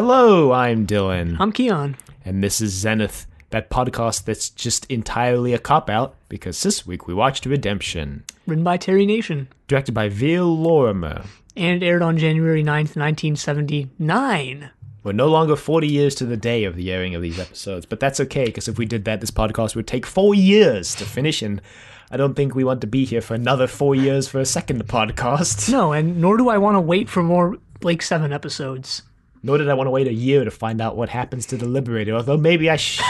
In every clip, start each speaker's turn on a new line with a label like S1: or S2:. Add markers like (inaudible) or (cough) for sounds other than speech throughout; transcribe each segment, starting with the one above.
S1: Hello, I'm Dylan,
S2: I'm Keon.
S1: and this is Zenith, that podcast that's just entirely a cop out because this week we watched Redemption,
S2: Written by Terry Nation.
S1: directed by Vere Lorrimer.
S2: And aired on January 9th, 1979.
S1: We're no longer 40 years to the day of the airing of these episodes, but that's okay because if we did that, this podcast would take four years to finish, and I don't think we want to be here for another four years for a second podcast.
S2: No, and nor do I want to wait for more Blake 7 episodes.
S1: Nor did I want to wait a year to find out what happens to the Liberator, although maybe I sh-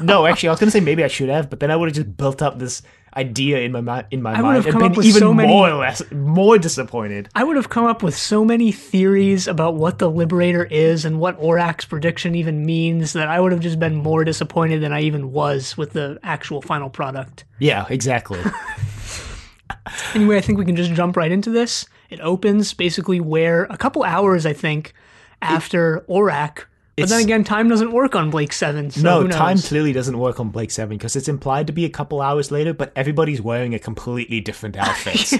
S1: No, actually, I was going to say maybe I should have, but then I would have just built up this idea in my, in my
S2: I would
S1: mind
S2: have
S1: and
S2: come
S1: been
S2: up with
S1: even
S2: so many-
S1: more, less, more disappointed.
S2: I would have come up with so many theories about what the Liberator is and what Orac's prediction even means that I would have just been more disappointed than I even was with the actual final product.
S1: Yeah, exactly. (laughs)
S2: Anyway, I think we can just jump right into this. It opens basically where a couple hours, I think, after Orac. But then again, time doesn't work on Blake 7. So
S1: no, time clearly doesn't work on Blake 7 because it's implied to be a couple hours later, but everybody's wearing a completely different (laughs) outfit.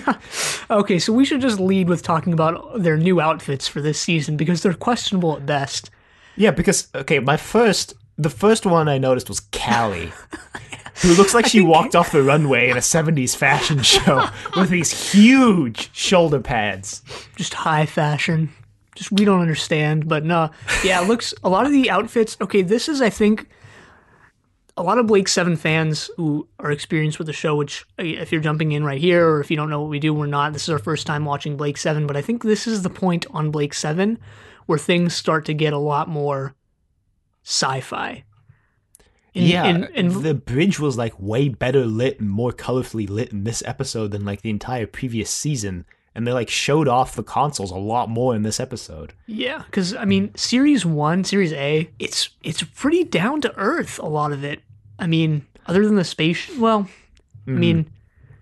S2: Okay, so we should just lead with talking about their new outfits for this season because they're questionable at best.
S1: yeah, because, okay, my first, the first one I noticed was Cally. (laughs) Who looks like she walked off the runway in a 70s fashion show (laughs) with these huge shoulder pads.
S2: Just high fashion. Just we don't understand, but no. Yeah, it looks a lot of the outfits. Okay, this is I think a lot of Blake 7 fans who are experienced with the show, which uh, if you're jumping in right here or if you don't know what we do, we're not. This is our first time watching Blake 7, but I think this is the point on Blake 7 where things start to get a lot more sci-fi. In-
S1: yeah,
S2: in- in-
S1: the bridge was like way better lit and more colorfully lit in this episode than like the entire previous season. And they like showed off the consoles a lot more in this episode.
S2: Yeah, because I mean, Series One, Series A, it's it's pretty down to earth. A lot of it. I mean, other than the space. Well, I hmm. mean,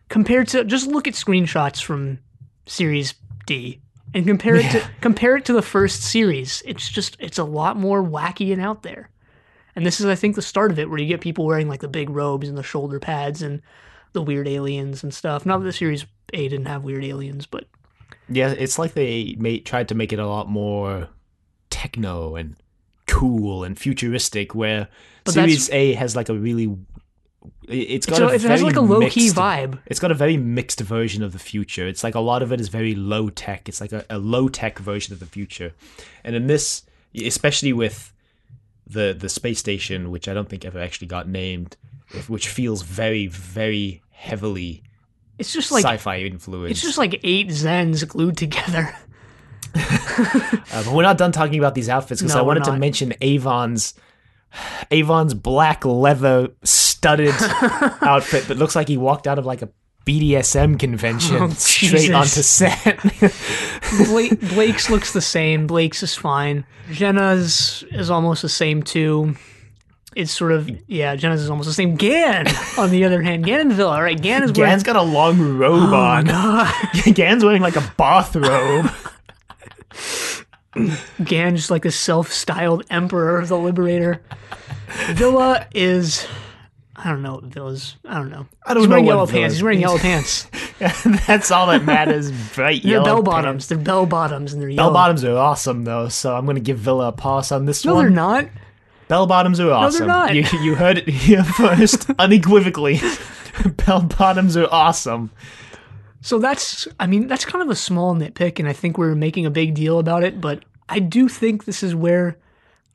S2: compared to just look at screenshots from Series D and compare it to compare it to the first series. It's just it's a lot more wacky and out there. And this is, I think, the start of it, where you get people wearing like the big robes and the shoulder pads and the weird aliens and stuff. Not that the Series A didn't have weird aliens, but
S1: Yeah, it's like they made, tried to make it a lot more techno and cool and futuristic, where
S2: But
S1: Series A has like a really. It's got
S2: so it has
S1: very
S2: like a low key
S1: mixed-
S2: vibe.
S1: It's got a very mixed version of the future. It's like a lot of it is very low tech. It's like a, a low tech version of the future. And in this, especially with the the space station, which I don't think ever actually got named, which feels very very heavily
S2: It's just like
S1: sci-fi influenced.
S2: It's just like eight Zens glued together. (laughs)
S1: Uh, but we're not done talking about these outfits because
S2: No,
S1: I wanted to mention Avon's Avon's black leather studded (laughs) outfit that looks like he walked out of like a BDSM convention
S2: Oh,
S1: straight onto set. (laughs)
S2: Blake, Blake's looks the same. Blake's is fine. Jenna's is almost the same too. It's sort of mm. yeah. Jenna's is almost the same. Gan, (laughs) on the other hand, Gan and Vila. Right, Gan is wearing.
S1: Gan's got a long
S2: Oh
S1: robe on. (laughs) Gan's wearing like a bathrobe. (laughs)
S2: Gan just like a self-styled emperor of the Liberator. Vila is. I don't know what Vila's. I don't know.
S1: I don't
S2: He's
S1: know
S2: wearing yellow pants.
S1: is.
S2: He's wearing yellow pants.
S1: That's all that matters. Bright
S2: They're
S1: yellow
S2: bell bottoms. They're bell bottoms, and they're yellow.
S1: Bell bottoms are awesome though, so I'm gonna give Vila a pass on this
S2: No,
S1: one.
S2: No, they're not.
S1: Bell bottoms are awesome.
S2: No, they're not.
S1: You, you heard it here (laughs) first, unequivocally. (laughs) Bell bottoms are awesome.
S2: So that's, I mean, that's kind of a small nitpick, and I think we're making a big deal about it. But I do think this is where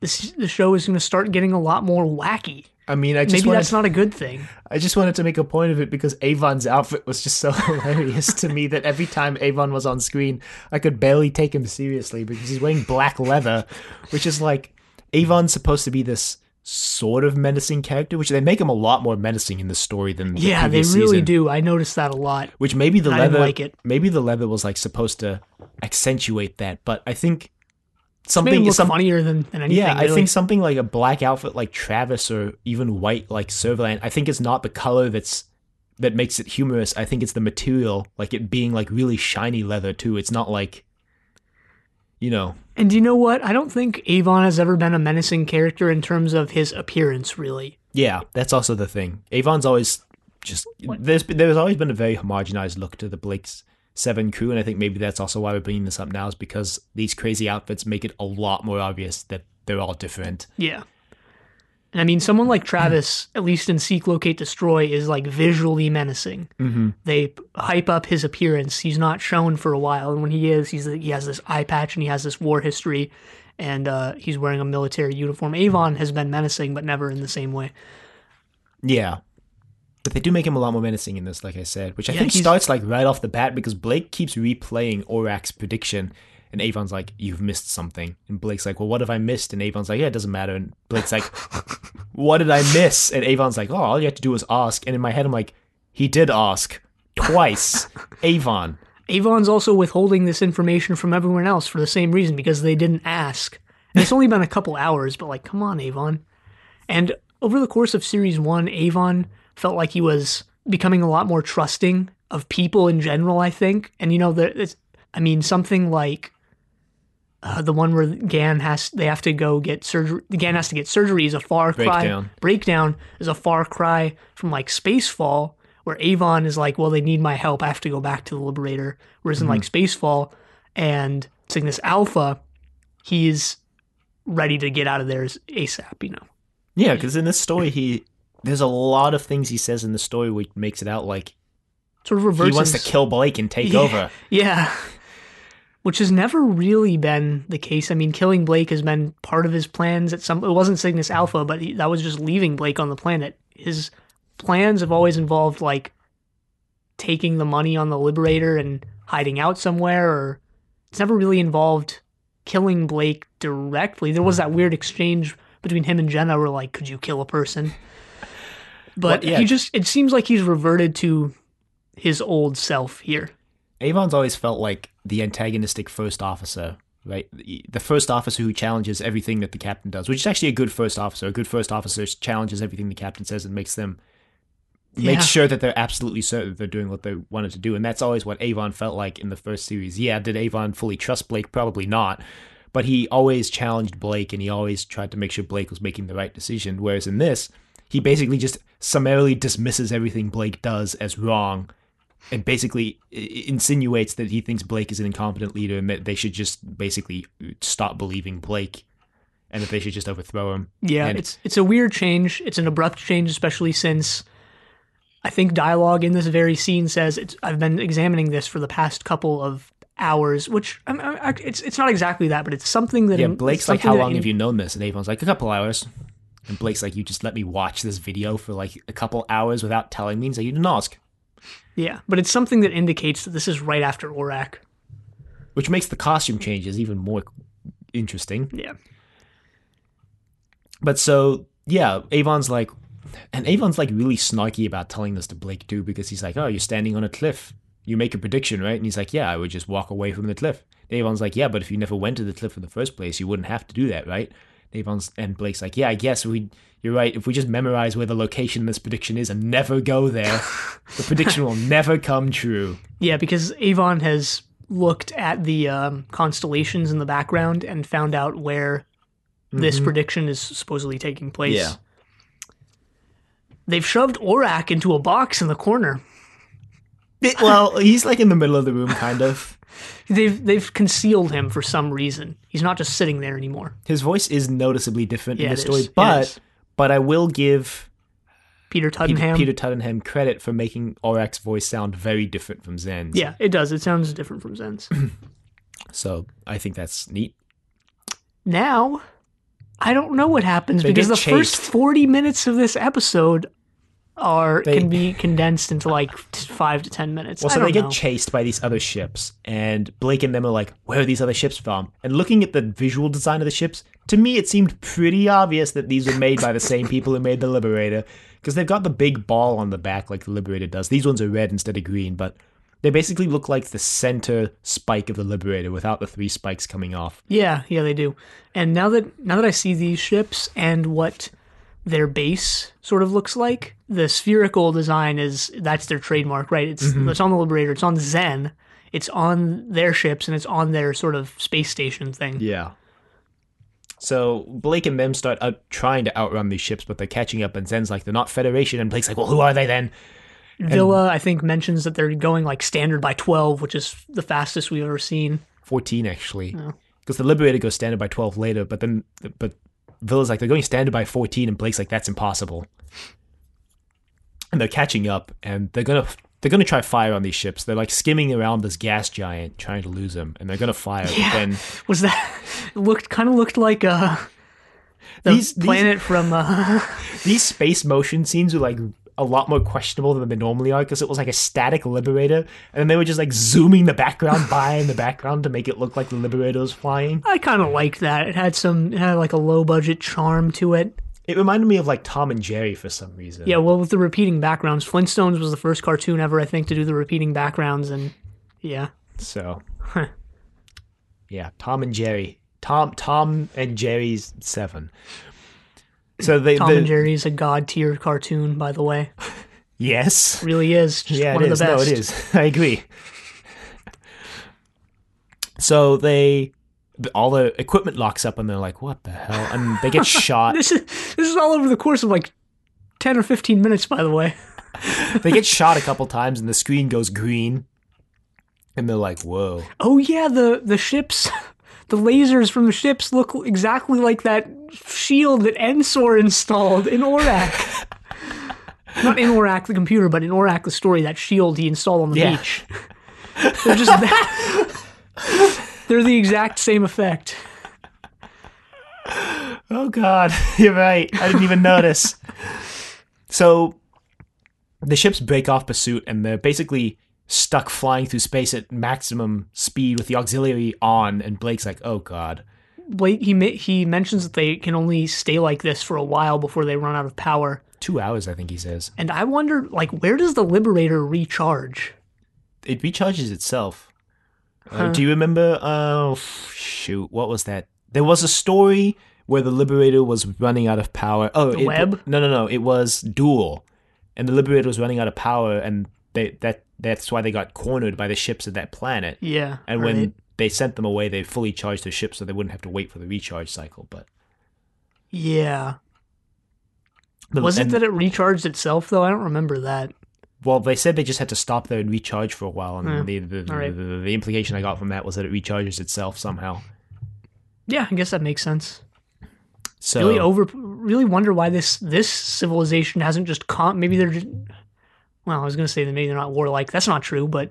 S2: this the show is going to start getting a lot more wacky.
S1: I mean, I just
S2: Maybe
S1: wanted,
S2: that's not a good thing.
S1: I just wanted to make a point of it because Avon's outfit was just so (laughs) hilarious to me that every time Avon was on screen, I could barely take him seriously because he's wearing black leather, which is like Avon's supposed to be this sort of menacing character, which they make him a lot more menacing in the story than the.
S2: Yeah, they really
S1: season.
S2: do. I noticed that a lot.
S1: Which maybe the leather,
S2: like it.
S1: maybe the leather was like supposed to accentuate that, but I think something
S2: look
S1: some,
S2: funnier than, than anything.
S1: yeah, I think something like a black outfit like Travis or even white like Servalan, I think it's not the color that's that makes it humorous. I think it's the material, like it being like really shiny leather too. It's not like you know,
S2: And do you know what? I don't think Avon has ever been a menacing character in terms of his appearance, really.
S1: yeah, that's also the thing. Avon's always just there's there's always been a very homogenized look to the Blake's seven crew, and I think maybe that's also why we're bringing this up now, is because these crazy outfits make it a lot more obvious that they're all different.
S2: Yeah. And I mean, someone like Travis, at least in Seek, Locate, Destroy, is like visually menacing. Mm-hmm. They hype up his appearance. He's not shown for a while, and when he is, he's he has this eye patch and he has this war history, and uh, he's wearing a military uniform. Avon has been menacing, but never in the same way.
S1: Yeah. But they do make him a lot more menacing in this, like I said, which I
S2: Yeah,
S1: think starts like right off the bat because Blake keeps replaying Orac's prediction, and Avon's like, "You've missed something," and Blake's like, "Well, what have I missed?" And Avon's like, "Yeah, it doesn't matter." And Blake's like, (laughs) "What did I miss?" And Avon's like, "Oh, all you have to do is ask." And in my head, I'm like, "He did ask twice, (laughs) Avon."
S2: Avon's also withholding this information from everyone else for the same reason because they didn't ask. And it's only been a couple hours, but like, come on, Avon. And over the course of series one, Avon felt like he was becoming a lot more trusting of people in general, I think. And you know, it's, I mean, something like uh, the one where Gan has, they have to go get surgery, Gan has to get surgery is a far cry.
S1: Breakdown.
S2: Breakdown is a far cry from like Spacefall, where Avon is like, well, they need my help. I have to go back to the Liberator. Whereas in like Spacefall and Cygnus Alpha, he's ready to get out of there as ASAP, you know.
S1: Yeah, because in this story, he there's a lot of things he says in the story which makes it out like
S2: Sort of reverses.
S1: he wants to kill Blake and take (laughs)
S2: Yeah.
S1: over.
S2: Yeah. Which has never really been the case. I mean, killing Blake has been part of his plans at some. It wasn't Cygnus Alpha, but he, that was just leaving Blake on the planet. His plans have always involved like taking the money on the Liberator and hiding out somewhere, or it's never really involved killing Blake directly. There was that weird exchange between him and Jenna, where like, could you kill a person? (laughs) But
S1: Well, yeah.
S2: he just. It seems like he's reverted to his old self here.
S1: Avon's always felt like the antagonistic first officer, right? The first officer who challenges everything that the captain does, which is actually a good first officer. A good first officer challenges everything the captain says and makes them
S2: Yeah.
S1: makes sure that they're absolutely certain that they're doing what they wanted to do. And that's always what Avon felt like in the first series. Yeah, did Avon fully trust Blake? Probably not. But he always challenged Blake and he always tried to make sure Blake was making the right decision. Whereas in this, he basically just summarily dismisses everything Blake does as wrong and basically insinuates that he thinks Blake is an incompetent leader and that they should just basically stop believing Blake and that they should just overthrow him.
S2: Yeah,
S1: And-
S2: it's it's a weird change. It's an abrupt change, especially since I think dialogue in this very scene says it's. I've been examining this for the past couple of hours, which I'm, I, it's it's not exactly that, but it's something that
S1: Yeah,
S2: im-
S1: Blake's like, how long
S2: in-
S1: have you known this? And Avon's like, a couple hours. And Blake's like, you just let me watch this video for like a couple hours without telling me. He's like, you didn't ask.
S2: Yeah, but it's something that indicates that this is right after Orac.
S1: Which makes the costume changes even more interesting.
S2: Yeah,
S1: But so, yeah, Avon's like, and Avon's like really snarky about telling this to Blake too, because he's like, oh, you're standing on a cliff. You make a prediction, right? And he's like, yeah, I would just walk away from the cliff. And Avon's like, yeah, but if you never went to the cliff in the first place, you wouldn't have to do that, right? Avon's and Blake's like, yeah, I guess we. You're right. If we just memorize where the location of this prediction is and never go there, (laughs) the prediction will never come true.
S2: yeah, because Avon has looked at the um, constellations in the background and found out where this prediction is supposedly taking place.
S1: Yeah.
S2: They've shoved Orac into a box in the corner.
S1: well, he's like in the middle of the room, kind of.
S2: They've they've concealed him for some reason. He's not just sitting there anymore.
S1: His voice is noticeably different
S2: Yeah,
S1: in the story,
S2: is.
S1: But but I will give
S2: Peter
S1: Peter,
S2: Tuddenham.
S1: Peter Tuddenham credit for making Orac's voice sound very different from Zen's.
S2: Yeah, it does. It sounds different from Zen's. (clears throat)
S1: So I think that's neat.
S2: now, I don't know what happens
S1: They
S2: because the first forty minutes of this episode are
S1: They-
S2: can be condensed into like five to ten minutes.
S1: Well, so they get chased by these other ships, and Blake and them are like, "Where are these other ships from?" And looking at the visual design of the ships, to me, it seemed pretty obvious that these were made by the same people who made the Liberator, because they've got the big ball on the back like the Liberator does. These ones are red instead of green, but they basically look like the center spike of the Liberator without the three spikes coming off.
S2: Yeah, yeah, they do. And now that now that I see these ships and what their base sort of looks like, the spherical design is that's their trademark, right? It's
S1: Mm-hmm.
S2: it's on the Liberator, it's on Zen, it's on their ships, and it's on their sort of space station thing.
S1: Yeah. So Blake and Mem start out trying to outrun these ships, but they're catching up. And Zen's like, "They're not Federation." And Blake's like, "Well, who are they then?"
S2: Vila, I think, mentions that they're going like standard by 12, which is the fastest we've ever seen.
S1: 14 actually, because the Liberator goes standard by 12 later. But then, but Vila's like they're going standard by 14, and Blake's like that's impossible. And they're catching up, and they're gonna they're gonna try fire on these ships. They're like skimming around this gas giant, trying to lose him, and they're gonna fire. But then (laughs)
S2: Was that it looked kind of looked like uh the
S1: These- these-
S2: planet from uh (laughs)
S1: these space motion scenes were like a lot more questionable than they normally are because it was like a static liberator and then they were just like zooming the background by in the background to make it look like the liberator was flying
S2: I kind of liked that. It had some it had like a low budget charm to it.
S1: it reminded me of like tom and jerry for some reason
S2: Yeah, well with the repeating backgrounds, Flintstones was the first cartoon ever I think to do the repeating backgrounds and yeah.
S1: so yeah tom and jerry tom tom and jerry's seven so they
S2: Tom
S1: the,
S2: and is a god tier cartoon, by the way. (laughs)
S1: yes
S2: Really is just
S1: yeah,
S2: one
S1: it
S2: of
S1: is.
S2: the best.
S1: No, it is. (laughs) I agree. So they, all the equipment locks up, and they're like, "What the hell?" And they get (laughs) shot.
S2: This is this is all over the course of like ten or fifteen minutes, by the way.
S1: they get shot a couple times, and the screen goes green. And they're like, "Whoa!"
S2: Oh yeah, the the ships, the lasers from the ships look exactly like that shield that Ensor installed in Orac. (laughs) Not in Orac the computer, but in Orac the story. That shield he installed on the
S1: Yeah.
S2: beach. They're just that. (laughs) They're the exact same effect.
S1: Oh God, (laughs) you're right. I didn't even notice. So the ships break off pursuit, and they're basically stuck flying through space at maximum speed with the auxiliary on. And Blake's like, "Oh God."
S2: Blake he he mentions that they can only stay like this for a while before they run out of power.
S1: Two hours, I think he says.
S2: And I wonder, like, where does the Liberator recharge?
S1: it recharges itself. Uh, do you remember? Oh shoot, what was that? There was a story where the Liberator was running out of power. Oh, it,
S2: web?
S1: No, no, no. It was Duel, and the Liberator was running out of power, and they that that's why they got cornered by the ships of that planet.
S2: Yeah,
S1: And when they sent them away, they fully charged their ships so they wouldn't have to wait for the recharge cycle. But
S2: yeah, was it that it recharged itself though? I don't remember that.
S1: Well, they said they just had to stop there and recharge for a while, and
S2: Yeah.
S1: the, the, the,
S2: Alright.
S1: the the implication I got from that was that it recharges itself somehow.
S2: Yeah, I guess that makes sense.
S1: So
S2: Really over, really wonder why this this civilization hasn't just con. Maybe they're just. Well, I was gonna say that maybe they're not warlike. That's not true, but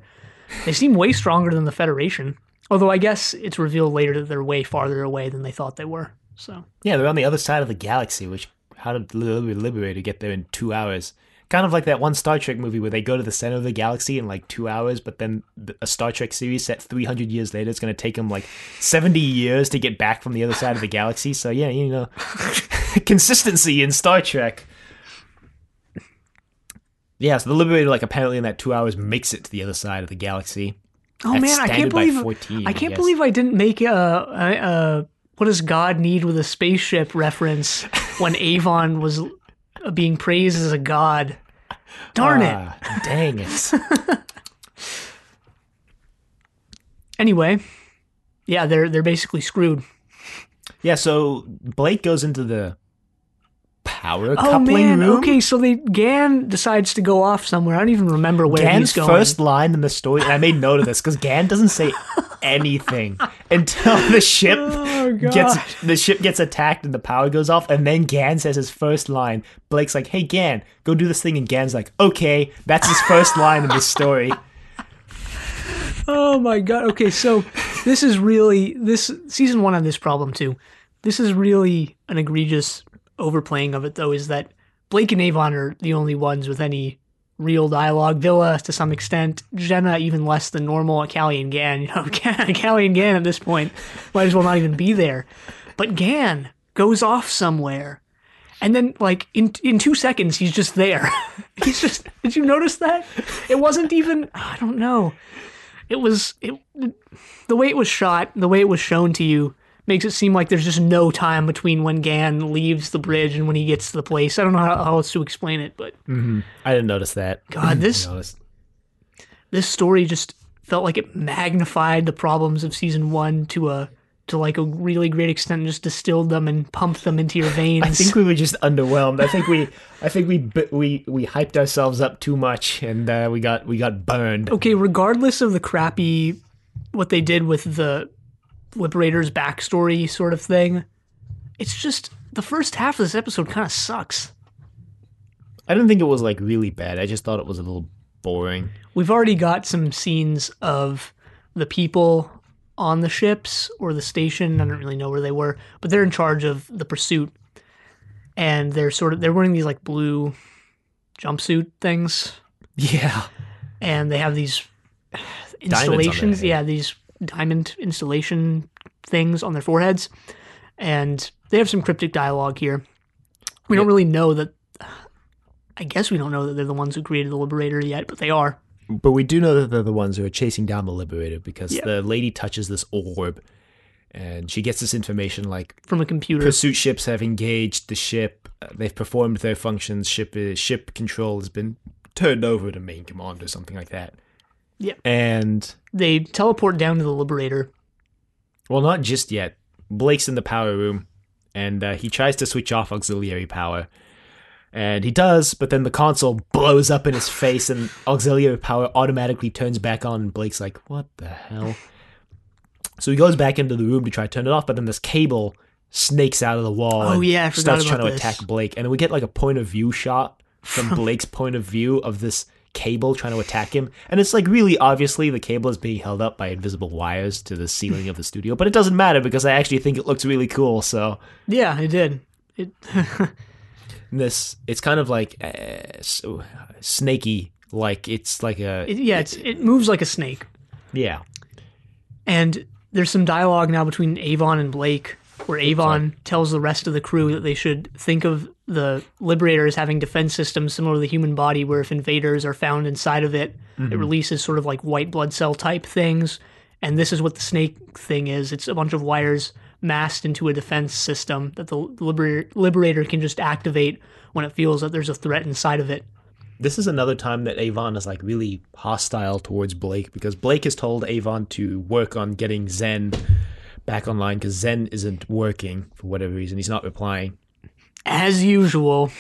S2: they seem way stronger than the Federation. Although I guess it's revealed later that they're way farther away than they thought they were. So
S1: Yeah, they're on the other side of the galaxy, which how did the Liberator get there in two hours? Kind of like that one Star Trek movie where they go to the center of the galaxy in like two hours, but then a Star Trek series set 300 years later, it's going to take them like 70 years to get back from the other side of the galaxy. So, yeah, you know, (laughs) consistency in Star Trek. Yeah, so the Liberator, like, apparently in that two hours makes it to the other side of the galaxy.
S2: Oh man, I can't believe
S1: 14,
S2: I
S1: I
S2: can't
S1: guess.
S2: believe I didn't make a, a, a what does God need with a spaceship reference when (laughs) Avon was being praised as a god. Darn it.
S1: Ah, dang it. (laughs)
S2: Anyway, yeah, they're they're basically screwed.
S1: Yeah, so Blake goes into the power
S2: Oh
S1: coupling
S2: man,
S1: room.
S2: okay, so they Gan decides to go off somewhere. I don't even remember where
S1: Gan's
S2: he's going.
S1: first line in the story, and I made note of this because Gan doesn't say anything (laughs) until the ship
S2: Oh,
S1: gets the ship gets attacked and the power goes off, and then Gan says his first line. Blake's like, "Hey Gan, go do this thing," and Gan's like, "Okay." That's his first line in this story. (laughs)
S2: Oh my god. Okay, so this is really this season one had this problem too. This is really an egregious overplaying of it though, is that Blake and Avon are the only ones with any real dialogue. Vila to some extent, Jenna even less than normal, Cally and Gan, (laughs) you know, Cally and Gan at this point might as well not even be there. But Gan goes off somewhere. And then, like in in two seconds, he's just there. (laughs) he's just. Did you notice that? It wasn't even. (sighs) I don't know it was it, the way it was shot, the way it was shown to you makes it seem like there's just no time between when Gan leaves the bridge and when he gets to the place. I don't know how, how else to explain it, but
S1: I didn't notice that. (clears throat)
S2: God, this this story just felt like it magnified the problems of season one to a to like a really great extent and just distilled them and pumped them into your veins. (laughs)
S1: I think we were just underwhelmed. I think we, I think we, we, we hyped ourselves up too much, and uh, we got, we got burned.
S2: okay, regardless of the crappy what they did with the Liberator's backstory sort of thing, it's just the first half of this episode kind of sucks.
S1: I don't think it was like really bad. I just thought it was a little boring.
S2: We've already got some scenes of the people on the ships or the station. I don't really know where they were, but they're in charge of the pursuit, and they're sort of they're wearing these like blue jumpsuit things,
S1: Yeah,
S2: and they have these installations. Yeah, these diamond installation things on their foreheads, and they have some cryptic dialogue here. We don't really know that. I guess we don't know that they're the ones who created the Liberator yet, but they are.
S1: but we do know that they're the ones who are chasing down the Liberator because
S2: Yeah.
S1: the lady touches this orb, and she gets this information like
S2: From a computer.
S1: pursuit ships have engaged the ship. They've performed their functions. Ship is, ship control has been turned over to main command or something like that.
S2: Yeah.
S1: And
S2: they teleport down to the Liberator.
S1: well, not just yet. Blake's in the power room, and uh, he tries to switch off auxiliary power. And he does, but then the console blows up in his face, and auxiliary power automatically turns back on. And Blake's like, "What the hell?" So he goes back into the room to try to turn it off, but then this cable snakes out of the wall.
S2: Oh, yeah,
S1: starts trying to
S2: this.
S1: attack Blake, and we get like a point of view shot from (laughs) Blake's point of view of this cable trying to attack him, and it's like really obviously the cable is being held up by invisible wires to the ceiling of the studio, but it doesn't matter because I actually think it looks really cool. So
S2: Yeah, it did. It (laughs)
S1: this it's kind of like uh, so snaky, like it's like a
S2: it, yeah, it's, it moves like a snake.
S1: yeah.
S2: And there's some dialogue now between Avon and Blake where Avon tells the rest of the crew that they should think of the Liberator as having defense systems similar to the human body, where if invaders are found inside of it, it mm-hmm. releases sort of like white blood cell type things. And this is what the snake thing is it's a bunch of wires massed into a defense system that the Liberator, Liberator can just activate when it feels that there's a threat inside of it.
S1: This is another time that Avon is like really hostile towards Blake because Blake has told Avon to work on getting Zen back online because Zen isn't working for whatever reason. He's not replying.
S2: As usual,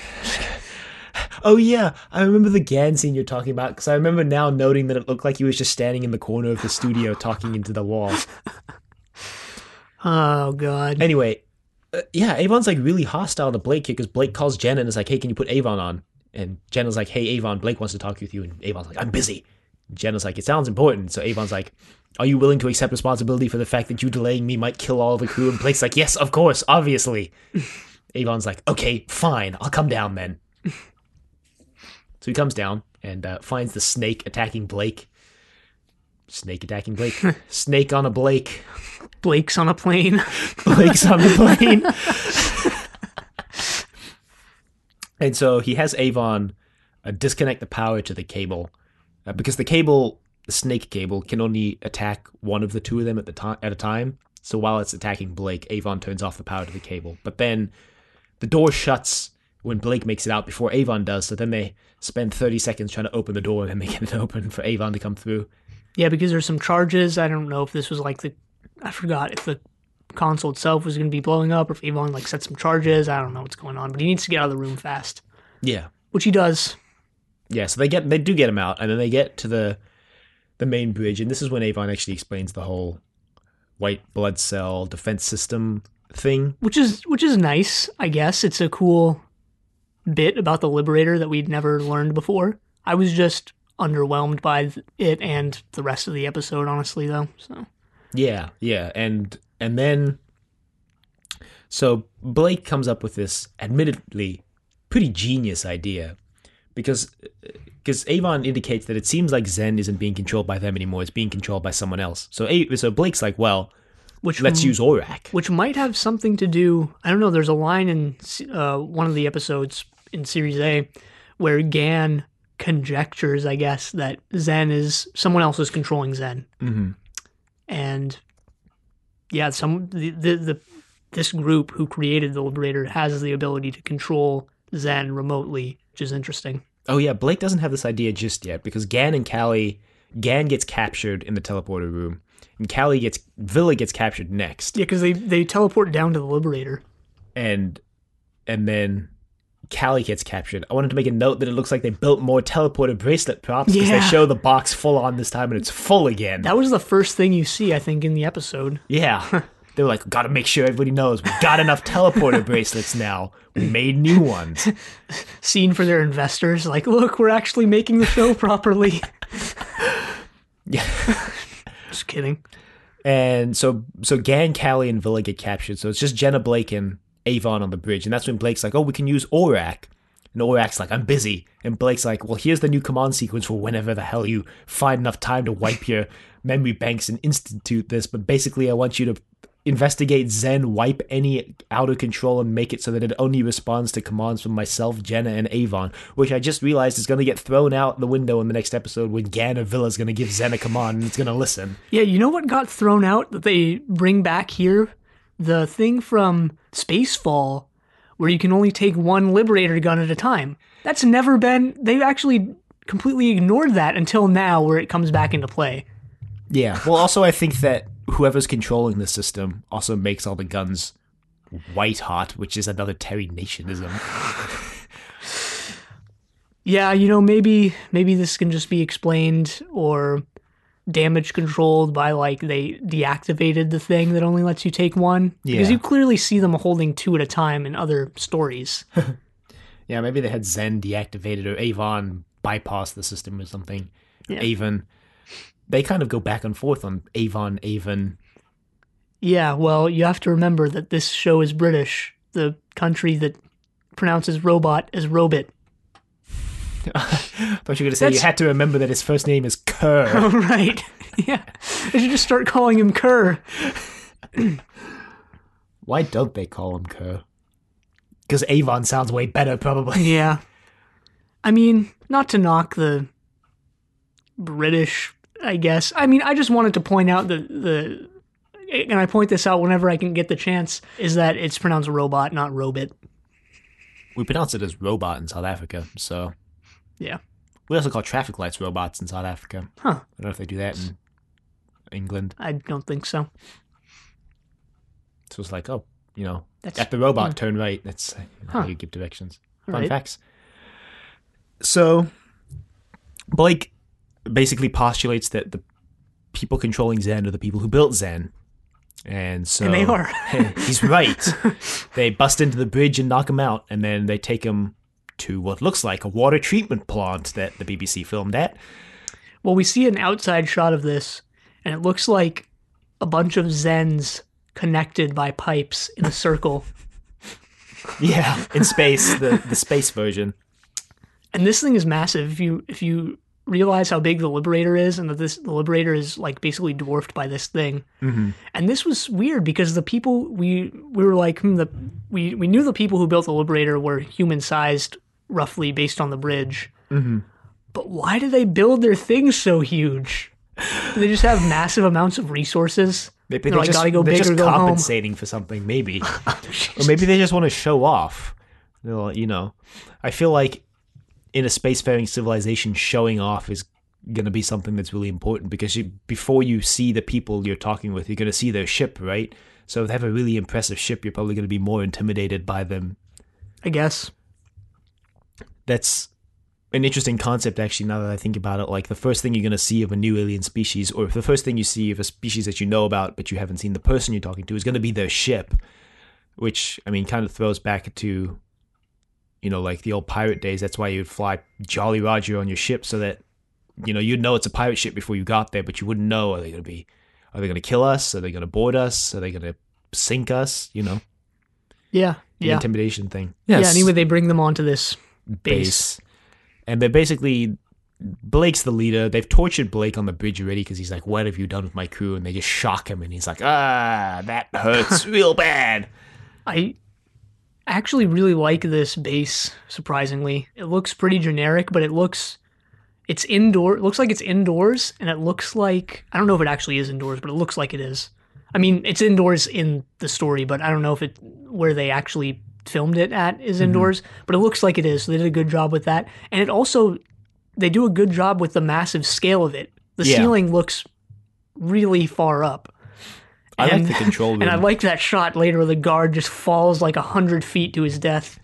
S1: Oh yeah, I remember the Gan scene you're talking about because I remember now noting that it looked like he was just standing in the corner of the studio (laughs) talking into the wall.
S2: oh god.
S1: Anyway, uh, yeah, Avon's like really hostile to Blake here because Blake calls Jen and is like, "Hey, can you put Avon on?" And Jenna's like, "Hey, Avon, Blake wants to talk with you." And Avon's like, "I'm busy." And Jenna's like, "It sounds important." So Avon's like, "Are you willing to accept responsibility for the fact that you delaying me might kill all of the crew?" And Blake's like, "Yes, of course, obviously." (laughs) Avon's like, "Okay, fine, I'll come down then." so he comes down and uh, finds the snake attacking Blake. Snake attacking Blake. (laughs) snake on a Blake.
S2: Blake's on a plane. (laughs)
S1: Blake's on the (laughs) plane. and so he has Avon uh, disconnect the power to the cable uh, because the cable, the snake cable, can only attack one of the two of them at the time at a time. So while it's attacking Blake, Avon turns off the power to the cable. But then the door shuts when Blake makes it out before Avon does. So then they spend 30 seconds trying to open the door and then they get it open for Avon to come through.
S2: Yeah, because there's some charges. I don't know if this was like the, I forgot if the console itself was going to be blowing up or if Avon like set some charges. I don't know what's going on, but he needs to get out of the room fast,
S1: Yeah.
S2: which he does.
S1: Yeah, so they get they do get him out, and then they get to the the main bridge, and this is when Avon actually explains the whole white blood cell defense system thing.
S2: Which is which is nice, I guess. It's a cool bit about the Liberator that we'd never learned before. I was just underwhelmed by it and the rest of the episode, honestly, though. So
S1: Yeah, yeah, and and then so Blake comes up with this admittedly pretty genius idea because because Avon indicates that it seems like Zen isn't being controlled by them anymore; it's being controlled by someone else. So so Blake's like, well,
S2: which
S1: let's
S2: m-
S1: use Orac.
S2: which might have something to do. I don't know. There's a line in uh, one of the episodes in Series A where Gan conjectures, I guess, that Zen is someone else is controlling Zen,
S1: Mm-hmm.
S2: and yeah, some the, the the this group who created the Liberator has the ability to control Zen remotely, which is interesting.
S1: Oh yeah, Blake doesn't have this idea just yet because Gan and Cally, Gan gets captured in the teleporter room, and Cally gets Vila gets captured next,
S2: Yeah, because they they teleport down to the Liberator.
S1: and and then Cally gets captured. I wanted to make a note that it looks like they built more teleporter bracelet props because they show the box full on this time and it's full again.
S2: That was the first thing you see, I think, in the episode.
S1: Yeah. (laughs) They were like, gotta make sure everybody knows we got enough teleporter (laughs) bracelets now. We made new ones. (laughs)
S2: Scene for their investors, like, look, we're actually making the show properly.
S1: Yeah.
S2: Just kidding.
S1: And so so Gan, Cally, and Vila get captured. So it's just Jenna Blake and Avon on the bridge. And that's when Blake's like, oh, we can use Orac. And Orac's like, I'm busy. And Blake's like, well, here's the new command sequence for whenever the hell you find enough time to wipe your memory banks and institute this. But basically, I want you to investigate Zen, wipe any out of control, and make it so that it only responds to commands from myself, Jenna, and Avon, which I just realized is going to get thrown out the window in the next episode when Gan or Vila's going to give Zen a command and it's going to listen.
S2: Yeah, you know what got thrown out that they bring back here? The thing from Spacefall, where you can only take one Liberator gun at a time. That's never been. They've actually completely ignored that until now, where it comes back into play.
S1: Yeah. Well, also, I think that whoever's controlling the system also makes all the guns white hot, which is another Terry Nationism. (laughs)
S2: Yeah, you know, maybe maybe this can just be explained or damage controlled by like they deactivated the thing that only lets you take one. Because you clearly see them holding two at a time in other stories. (laughs)
S1: Yeah, maybe they had Zen deactivated or Avon bypassed the system or something.
S2: Yeah.
S1: Avon. They kind of go back and forth on Avon, Avon.
S2: Yeah, well, you have to remember that this show is British, the country that pronounces robot as robot.
S1: I thought you were going to say you had to remember that his first name is Kerr. (laughs)
S2: Oh, right. (laughs) Yeah. They should just start calling him Kerr. (clears throat)
S1: Why don't they call him Kerr? Because Avon sounds way better, probably.
S2: Yeah. I mean, not to knock the British, I guess. I mean, I just wanted to point out that the and I point this out whenever I can get the chance, is that it's pronounced robot, not robot.
S1: We pronounce it as robot in South Africa, so.
S2: Yeah.
S1: We also call traffic lights robots in South Africa.
S2: Huh.
S1: I don't know if they do that in England.
S2: I don't think so.
S1: So it's like, oh, you know,
S2: That's
S1: at the robot, turn right. That's uh, how you give directions. Fun
S2: Alright.
S1: facts. So Blake basically postulates that the people controlling Zen are the people who built Zen. And so
S2: And they are. (laughs)
S1: he's right. they bust into the bridge and knock him out, and then they take him to what looks like a water treatment plant that the BBC filmed at.
S2: Well, we see an outside shot of this, and it looks like a bunch of Zens connected by pipes in a circle. (laughs)
S1: Yeah, in space, the the space version.
S2: and this thing is massive. If you if you realize how big the Liberator is, and that this the Liberator is like basically dwarfed by this thing. Mm-hmm. And this was weird because the people we we were like hmm, the we we knew the people who built the Liberator were human sized, roughly based on the bridge. Mm-hmm. But why do they build their things so huge? Do they just have massive amounts of resources?
S1: Maybe
S2: They're
S1: they're,
S2: like,
S1: just,
S2: "Gotta go bigger.
S1: they're
S2: big
S1: just
S2: or go home."
S1: compensating for something, maybe. (laughs) or maybe they just want to show off. They'll, You know, I feel like in a spacefaring civilization, showing off is going to be something that's really important because you, before you see the people you're talking with, you're going to see their ship, right? So if they have a really impressive ship, you're probably going to be more intimidated by them.
S2: I guess.
S1: That's an interesting concept, actually, now that I think about it. Like, the first thing you're going to see of a new alien species, or the first thing you see of a species that you know about, but you haven't seen the person you're talking to, is going to be their ship. Which, I mean, kind of throws back to, you know, like the old pirate days. That's why you'd fly Jolly Roger on your ship so that, you know, you'd know it's a pirate ship before you got there, but you wouldn't know. Are they going to be, are they going to kill us? Are they going to board us? Are they going to sink us? You know,
S2: Yeah.
S1: the
S2: Yeah.
S1: intimidation thing.
S2: Yeah. Anyway, they bring them onto this base.
S1: base. And they're basically Blake's the leader. They've tortured Blake on the bridge already because he's like, "What have you done with my crew?" And they just shock him, and he's like, "Ah, that hurts (laughs) real bad."
S2: I actually really like this base, surprisingly. It looks pretty generic, but it looks it's indoor it looks like it's indoors and it looks like I don't know if it actually is indoors, but it looks like it is. I mean, it's indoors in the story, but I don't know if it where they actually filmed it at is mm-hmm. indoors, but it looks like it is. So they did a good job with that. And it also they do a good job with the massive scale of it. The
S1: Yeah.
S2: ceiling looks really far up.
S1: I
S2: And-
S1: like the control room. (laughs)
S2: And I like that shot later where the guard just falls like a hundred feet to his death.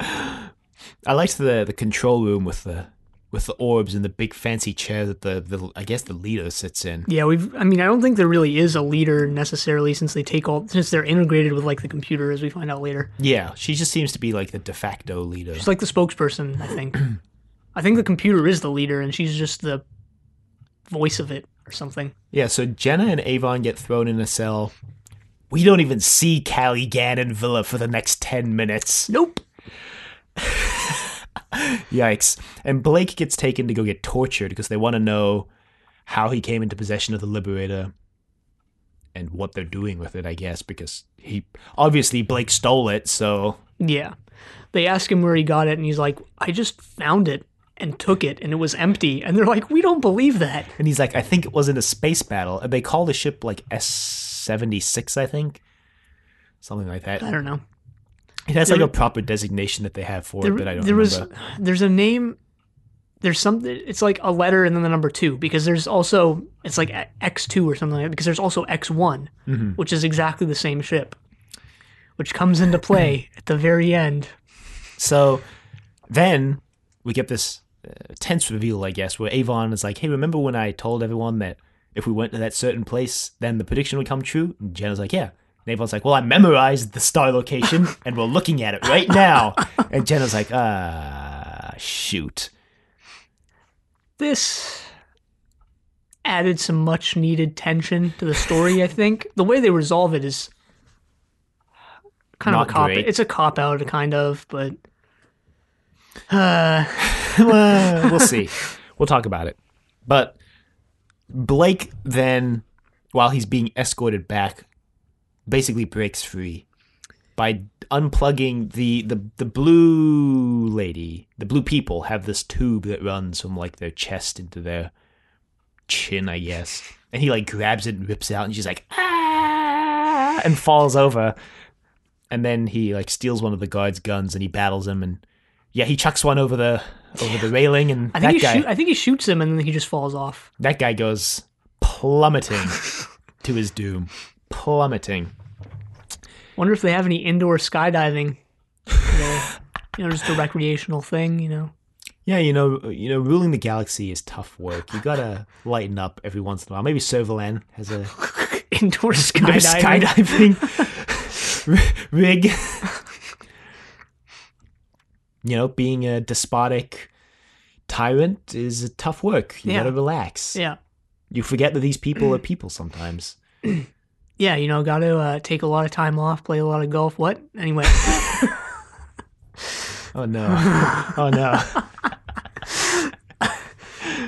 S1: I liked the the control room with the with the orbs and the big fancy chair that the, the I guess the leader sits in.
S2: Yeah, we've. I mean, I don't think there really is a leader necessarily since they take all since they're integrated with like the computer, as we find out later.
S1: Yeah, she just seems to be like the de facto leader.
S2: She's like the spokesperson. I think. (clears throat) I think the computer is the leader, and she's just the voice of it or something.
S1: Yeah, so Jenna and Avon get thrown in a cell. We don't even see Cally, and Vila for the next 10 minutes.
S2: Nope. (laughs)
S1: Yikes. And Blake gets taken to go get tortured because they want to know how he came into possession of the Liberator and what they're doing with it, I guess, because he obviously Blake stole it, so
S2: Yeah. They ask him where he got it, and he's like, "I just found it and took it, and it was empty." And they're like, "We don't believe that."
S1: and he's like, I think it was in a space battle. And they call the ship like S seventy six, I think. Something like that.
S2: I don't know.
S1: It has
S2: There-
S1: like a proper designation that they have for
S2: There,
S1: it, but I don't
S2: there was there's a name. There's something. It's like a letter and then the number two because there's also it's like X two or something like that because there's also X one,
S1: Mm-hmm.
S2: which is exactly the same ship, which comes into play (laughs) at the very end.
S1: So then we get this tense reveal, I guess, where Avon is like, "Hey, remember when I told everyone that if we went to that certain place, then the prediction would come true?" And Jenna's like, "Yeah." And Avon's like, "Well, I memorized the star location, (laughs) and we're looking at it right now." And Jenna's like, "Ah, shoot."
S2: This added some much needed tension to the story. I think the way they resolve it is kind
S1: Not
S2: of a cop.
S1: great.
S2: It's a cop out, kind of, but (laughs)
S1: Well, see. (laughs) We'll talk about it. But Blake then, while he's being escorted back, basically breaks free by unplugging the the the blue lady. The blue people have this tube that runs from like their chest into their chin, I guess. And he like grabs it and rips it out, and she's like ah, and falls over. And then he like steals one of the guards' guns and he battles him and yeah, he chucks one over the over the railing and
S2: I
S1: that
S2: think he
S1: guy
S2: shoot, I think he shoots him and then he just falls off.
S1: that guy goes plummeting (laughs) to his doom. Plummeting.
S2: Wonder if they have any indoor skydiving. you know, just a recreational thing. You know.
S1: Yeah, you know, you know, ruling the galaxy is tough work. You gotta lighten up every once in a while. Maybe Servalan has a (laughs)
S2: Indoor (laughs)
S1: indoor
S2: skydiving.
S1: skydiving rig. You know, being a despotic tyrant is a tough work. You
S2: Yeah.
S1: gotta relax.
S2: Yeah.
S1: You forget that these people are (clears throat) people sometimes.
S2: Yeah, you know, got to uh, take a lot of time off, play a lot of golf. What? Anyway, (laughs) (laughs)
S1: Oh no. Oh no. (laughs)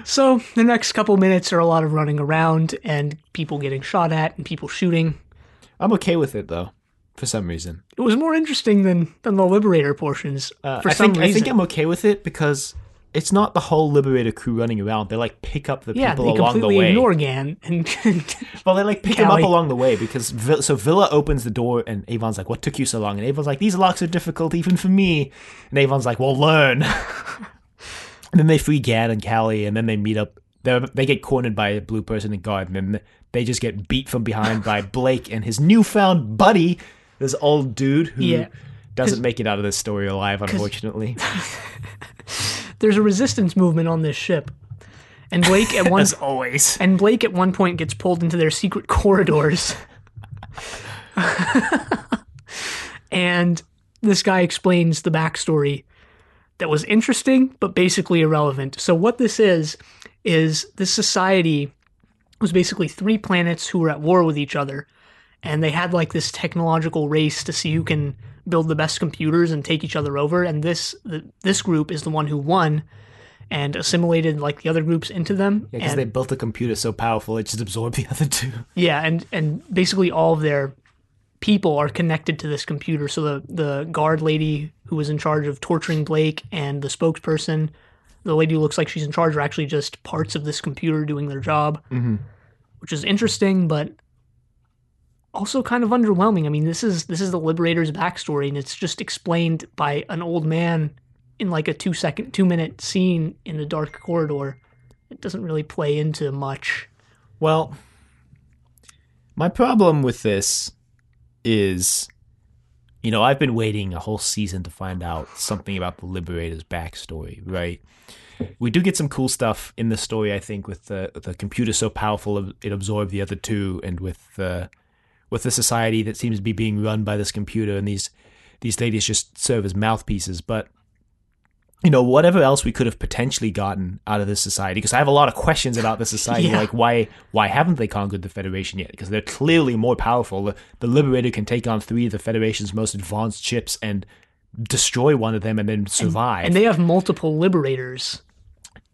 S2: so the next couple minutes are a lot of running around and people getting shot at and people shooting.
S1: I'm okay with it though, for some reason.
S2: It was more interesting than than the Liberator portions
S1: Uh,
S2: for
S1: I
S2: some
S1: think
S2: reason.
S1: I think I'm okay with it because it's not the whole Liberator crew running around. They like pick up the
S2: yeah,
S1: people
S2: they
S1: along the
S2: completely
S1: way.
S2: ignore Gan and, (laughs)
S1: well, they like pick them up along the way because so Vila opens the door and Avon's like, "What took you so long?" And Avon's like, "These locks are difficult even for me." And Avon's like, "Well, learn." (laughs) and then they free Gan and Cally, and then they meet up. They they get cornered by a blue person in guard, and then they just get beat from behind by Blake and his newfound buddy, this old dude who
S2: Yeah.
S1: doesn't make it out of this story alive, unfortunately. (laughs) (laughs)
S2: there's a resistance movement on this ship. And Blake at (laughs) one
S1: As always.
S2: and Blake at one point gets pulled into their secret corridors. and this guy explains the backstory that was interesting but basically irrelevant. So what this is is this society was basically three planets who were at war with each other and they had like this technological race to see who can build the best computers and take each other over. And this the, this group is the one who won and assimilated like the other groups into them.
S1: Because
S2: and,
S1: they built a computer so powerful it just absorbed the (laughs) other two.
S2: yeah and and basically all of their people are connected to this computer. So the the guard lady who was in charge of torturing blake and the spokesperson the lady who looks like she's in charge are actually just parts of this computer doing their job mm-hmm. which is interesting but also kind of underwhelming. I mean this is this is the liberator's backstory and it's just explained by an old man in like a two second two minute scene in a dark corridor. It doesn't really play into much.
S1: Well, My problem with this is, you know, I've been waiting a whole season to find out something about the Liberator's backstory, right? We do get some cool stuff in the story, I think, with the the computer so powerful it absorbed the other two, and with the with the society that seems to be being run by this computer, and these these ladies just serve as mouthpieces. But you know, whatever else we could have potentially gotten out of this society, because I have a lot of questions about the society, (laughs)
S2: Yeah.
S1: like why why haven't they conquered the Federation yet? Because they're clearly more powerful. The, the Liberator can take on three of the Federation's most advanced ships and destroy one of them and then survive.
S2: And they have multiple liberators.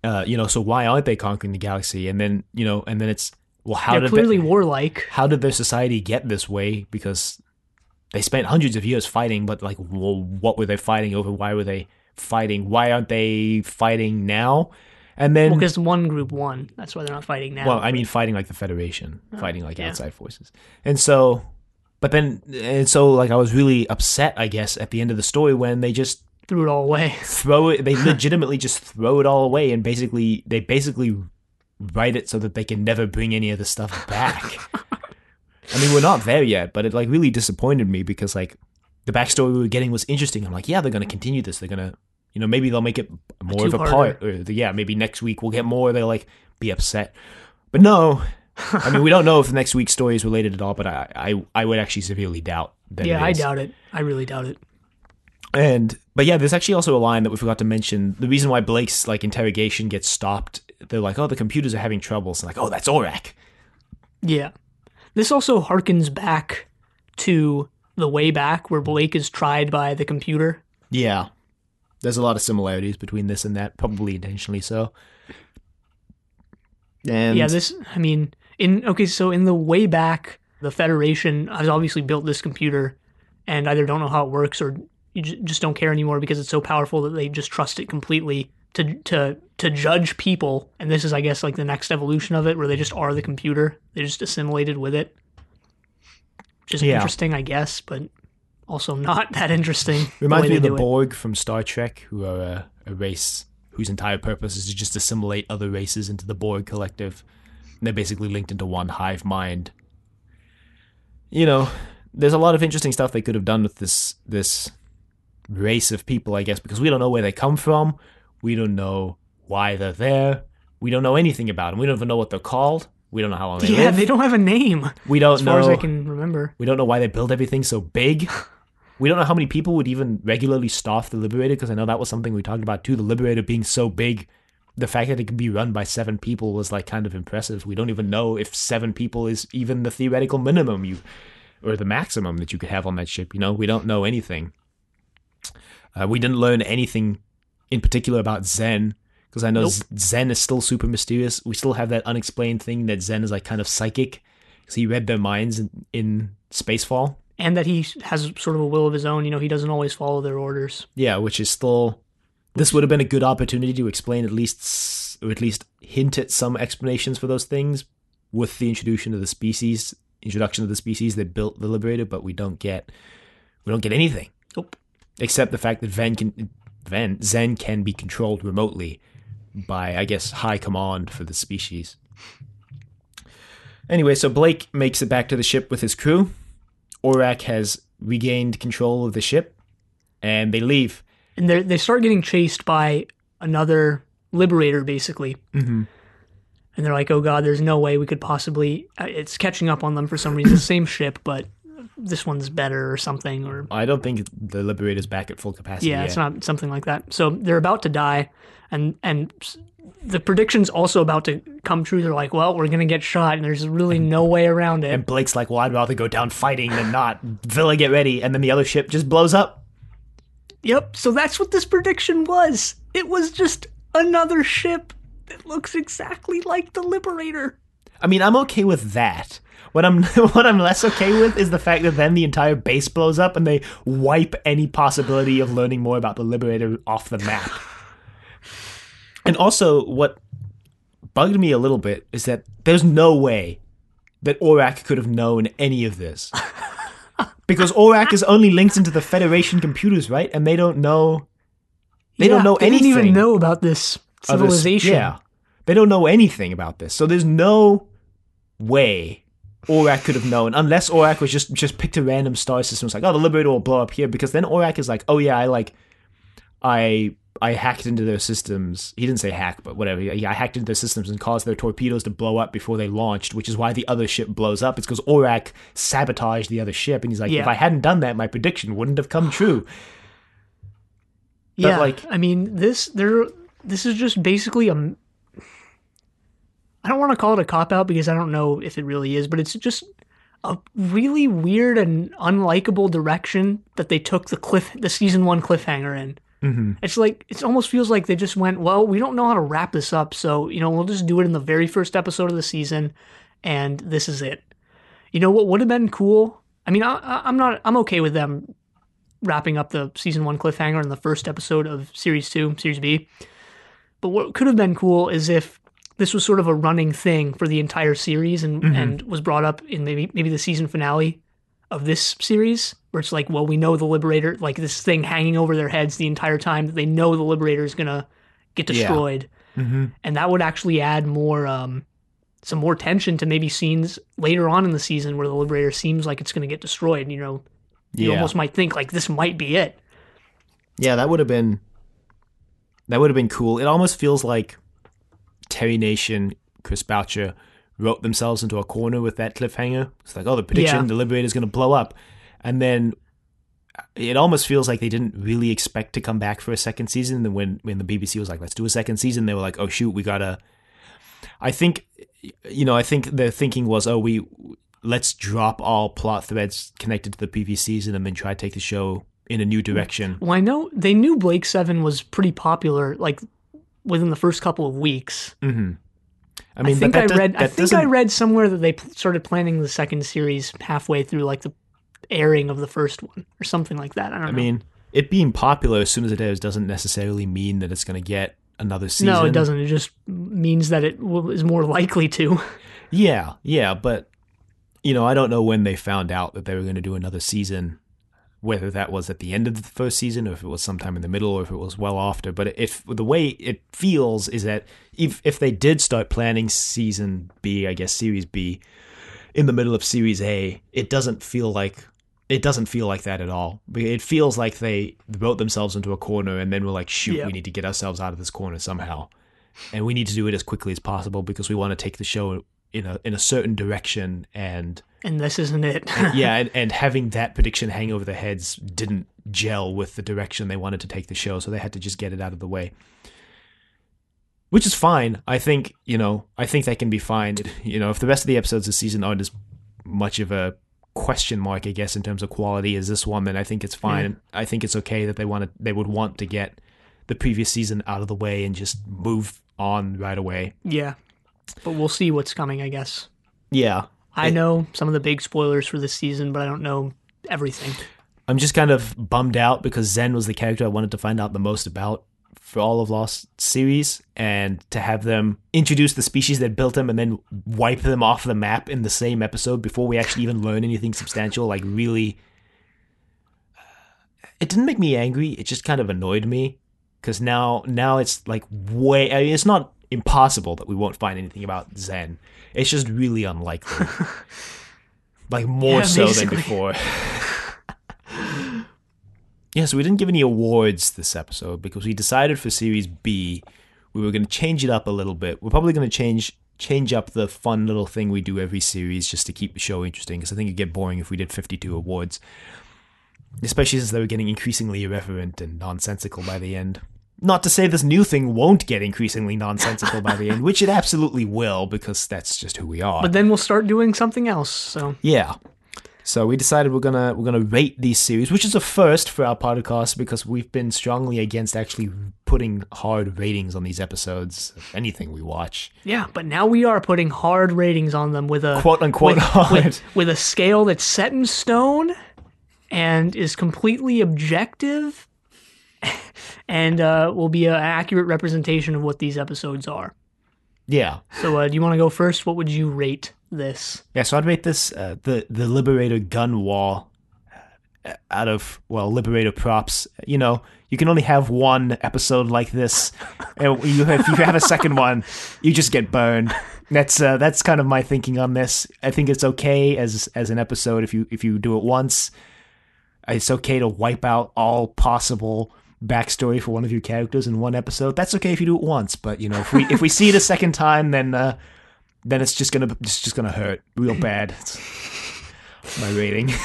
S1: uh, you know, so why aren't they conquering the galaxy? And then you know, and then it's well, how
S2: They're
S1: did
S2: clearly
S1: they,
S2: warlike.
S1: how did their society get this way? Because they spent hundreds of years fighting, but like, well, what were they fighting over? Why were they fighting? Why aren't they fighting now? And then,
S2: Well, because one group won. That's why they're not fighting now.
S1: well, I mean, fighting like the Federation, oh, fighting like
S2: yeah.
S1: outside forces, and so, but then, and so, like, I was really upset, I guess, at the end of the story when they just
S2: Threw it all away.
S1: throw it. They (laughs) legitimately just throw it all away, and basically, they basically write it so that they can never bring any of the stuff back. (laughs) I mean, we're not there yet, but it like really disappointed me because like the backstory we were getting was interesting. I'm like, yeah, they're gonna continue this. They're gonna, you know, maybe they'll make it more of a part, or yeah, maybe next week we'll get more. They'll like be upset, but no. I mean, we don't know if the next week's story is related at all, but I, I, I would actually severely doubt that.
S2: Yeah, I doubt it. I really doubt it.
S1: And but yeah, there's actually also a line that we forgot to mention. The reason why Blake's like interrogation gets stopped, they're like, "Oh, the computers are having troubles." like, "Oh, that's ORAC.
S2: Yeah. This also harkens back to the way back where Blake is tried by the computer.
S1: Yeah, there's a lot of similarities between this and that, probably intentionally so. And
S2: yeah, this, I mean, in, okay, so in the way back, the Federation has obviously built this computer and either don't know how it works or you j- just don't care anymore because it's so powerful that they just trust it completely to, to, to judge people. And this is, I guess, like the next evolution of it where they just are the computer. They just assimilated with it. Which is
S1: Yeah.
S2: interesting, I guess, but also not (laughs) that interesting.
S1: reminds me of the
S2: do it.
S1: Borg from Star Trek, who are a, a race whose entire purpose is to just assimilate other races into the Borg collective. And they're basically linked into one hive mind. You know, there's a lot of interesting stuff they could have done with this this race of people, I guess, because we don't know where they come from. We don't know why they're there. We don't know anything about them. We don't even know what they're called. We don't know how long they
S2: Yeah,
S1: live.
S2: they don't have a name
S1: we don't
S2: as
S1: know.
S2: far as I can remember.
S1: We don't know why they build everything so big. We don't know how many people would even regularly staff the Liberator, because I know that was something we talked about too. The Liberator being so big, the fact that it could be run by seven people was like kind of impressive. We don't even know if seven people is even the theoretical minimum you, or the maximum that you could have on that ship. You know, we don't know anything. Uh, we didn't learn anything in particular about Zen, because I know
S2: Nope.
S1: Zen is still super mysterious. We still have that unexplained thing that Zen is like kind of psychic, because he read their minds in, in Spacefall.
S2: And that he has sort of a will of his own. You know, he doesn't always follow their orders.
S1: Yeah, which is still. This would have been a good opportunity to explain at least, or at least hint at some explanations for those things with the introduction of the species, introduction of the species that built the Liberator. But we don't get, we don't get anything
S2: Nope.
S1: except the fact that Ven can, Ven Zen can be controlled remotely by, I guess, high command for the species. Anyway, so Blake makes it back to the ship with his crew. Orac has regained control of the ship, and they leave.
S2: And they they start getting chased by another liberator, basically.
S1: Mm-hmm.
S2: And they're like, "Oh God, there's no way we could possibly." uh, It's catching up on them for some reason. the (clears throat) same ship, but this one's better or something. Or
S1: I don't think the Liberator's back at full capacity
S2: yeah,
S1: yet.
S2: it's not something like that. So they're about to die, and and the prediction's also about to come true. They're like, "Well, we're gonna get shot, and there's really no way around it."
S1: and Blake's like, well, I'd rather go down fighting than not. Vila, get ready. And then the other ship just blows up.
S2: Yep. So that's what this prediction was. It was just another ship that looks exactly like the Liberator.
S1: I mean, I'm okay with that. What I'm (laughs) what I'm less okay with is the fact that then the entire base blows up and they wipe any possibility of learning more about the Liberator off the map. And also, what bugged me a little bit is that there's no way that Orac could have known any of this. (laughs) Because Orac is only linked into the Federation computers, right? And they don't know. They don't
S2: Yeah,
S1: know
S2: they
S1: anything.
S2: didn't even know about this
S1: of this-
S2: civilization.
S1: yeah. They don't know anything about this. So there's no way Orac could have known, unless Orac was just just picked a random star system. It's like, oh, the Liberator will blow up here because then Orac is like, oh yeah, I like, I I hacked into their systems. He didn't say hack, but whatever. Yeah, I hacked into their systems and caused their torpedoes to blow up before they launched, which is why the other ship blows up. It's because Orac sabotaged the other ship, and he's like,
S2: Yeah.
S1: if I hadn't done that, my prediction wouldn't have come true. (sighs) But,
S2: yeah,
S1: like-
S2: I mean, this there this is just basically a. I don't want to call it a cop out because I don't know if it really is, but it's just a really weird and unlikable direction that they took the cliff the season one cliffhanger in. Mm-hmm. It's like it almost feels like they just went, well, we don't know how to wrap this up, so you know we'll just do it in the very first episode of the season, and this is it. You know what would have been cool? I mean, I, I'm not. I'm okay with them wrapping up the season one cliffhanger in the first episode of series two, series B. But what could have been cool is if this was sort of a running thing for the entire series and, and was brought up in maybe maybe the season finale of this series, where it's like, well, we know the Liberator, like this thing hanging over their heads the entire time that they know the Liberator is gonna get
S1: Yeah.
S2: destroyed, and that would actually add more. Um, some more tension to maybe scenes later on in the season where the Liberator seems like it's going to get destroyed. You know, you almost might think like this might be it.
S1: Yeah, that would have been that would have been cool. It almost feels like Terry Nation, Chris Boucher wrote themselves into a corner with that cliffhanger. It's like, oh, the prediction,
S2: Yeah.
S1: the Liberator's going to blow up, and then uh, it almost feels like they didn't really expect to come back for a second season. And when when the BBC was like, let's do a second season, they were like, oh shoot, we gotta. I think, you know, I think their thinking was, oh, we let's drop all plot threads connected to the previous season and then try to take the show in a new direction.
S2: Well, I know they knew Blake Seven was pretty popular, like within the first couple of weeks. Mm-hmm.
S1: I mean,
S2: I think I
S1: does-
S2: read. I think I read somewhere that they pl- started planning the second series halfway through, like the airing of the first one, or something like that. I don't
S1: I
S2: know.
S1: mean, it being popular as soon as it airs doesn't necessarily mean that it's going to get another season.
S2: no, it doesn't. It just means that it will, is more likely to. (laughs)
S1: Yeah, yeah, but you know, I don't know when they found out that they were going to do another season. Whether that was at the end of the first season, or if it was sometime in the middle, or if it was well after. But if the way it feels is that if if they did start planning season B, I guess series B, in the middle of series A, it doesn't feel like it doesn't feel like that at all. It feels like they wrote themselves into a corner and then were like, shoot,
S2: Yeah.
S1: we need to get ourselves out of this corner somehow. And we need to do it as quickly as possible because we want to take the show in a in a certain direction and
S2: And this isn't it.
S1: Uh, yeah, (laughs) and, and having that prediction hang over their heads didn't gel with the direction they wanted to take the show, so they had to just get it out of the way. Which is fine. I think, you know, I think that can be fine. You know, if the rest of the episodes this season aren't as much of a question mark, I guess, in terms of quality as this one, then I think it's fine. I think it's okay that they wanted they would want to get the previous season out of the way and just move on right away.
S2: yeah, but we'll see what's coming. I guess.
S1: Yeah.
S2: I know some of the big spoilers for this season, but I don't know everything.
S1: I'm just kind of bummed out because Zen was the character I wanted to find out the most about for all of Lost series, and to have them introduce the species that built them and then wipe them off the map in the same episode before we actually even learn anything substantial, like really, it didn't make me angry. It just kind of annoyed me because now, now it's like way. I mean, it's not impossible that we won't find anything about Zen. It's just really unlikely. (laughs) like more
S2: Yeah,
S1: so
S2: basically.
S1: than before. Yeah, so we didn't give any awards this episode because we decided for Series B we were going to change it up a little bit. We're probably going to change change up the fun little thing we do every series just to keep the show interesting because I think it'd get boring if we did 52 awards. Especially since they were getting increasingly irreverent and nonsensical by the end. Not to say this new thing won't get increasingly nonsensical by the end, which it absolutely will because that's just who we are.
S2: But then we'll start doing something else. So
S1: Yeah. So we decided we're gonna we're gonna rate these series, which is a first for our podcast because we've been strongly against actually putting hard ratings on these episodes of anything we watch.
S2: yeah, but now we are putting hard ratings on them with a
S1: Quote unquote
S2: with,
S1: hard.
S2: with, with a scale that's set in stone and is completely objective (laughs) and uh, will be an accurate representation of what these episodes are.
S1: Yeah.
S2: So, uh, do you want to go first? What would you rate this?
S1: Yeah, so I'd rate this uh, the the Liberator gun wall out of well Liberator props. You know, you can only have one episode like this, (laughs) and you, if you have a second one, you just get burned. That's uh, that's kind of my thinking on this. I think it's okay as as an episode if you if you do it once. It's okay to wipe out all possible backstory for one of your characters in one episode. That's okay if you do it once, but you know if we if we see it a second time, then uh, then it's just gonna it's just gonna hurt real bad. It's my rating. (laughs)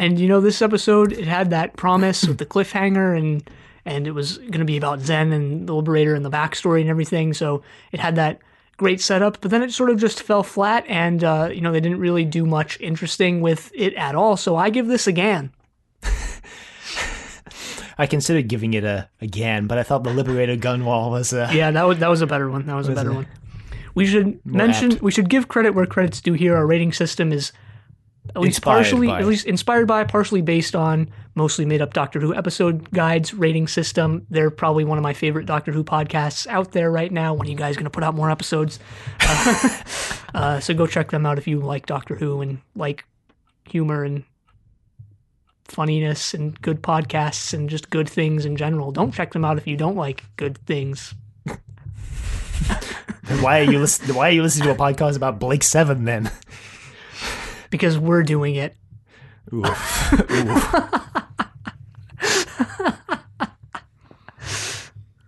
S2: And you know, this episode it had that promise with the cliffhanger, and and it was to be about Zen and the Liberator and the backstory and everything. So it had that great setup, but then it sort of just fell flat, and uh, you know they didn't really do much interesting with it at all. So I give this a GAN.
S1: I considered giving it a again, but I thought the Liberator Gunwall was a
S2: Yeah, that was that was a better one. That was a better
S1: it?
S2: one. We should mention
S1: apt.
S2: we should give credit where credit's due here. Our rating system is at least
S1: Inspired
S2: partially
S1: by.
S2: at least inspired by, partially based on mostly made up Doctor Who episode guides rating system. They're probably one of my favorite Doctor Who podcasts out there right now. When are you guys going to put out more episodes? (laughs) Uh, (laughs) uh, so go check them out if you like Doctor Who and like humor and funniness and good podcasts and just good things in general. Don't check them out if you don't like good things.
S1: Why are you listening? Why are you listening to a podcast about Blake Seven then?
S2: because we're doing it.
S1: Oof. Oof. (laughs)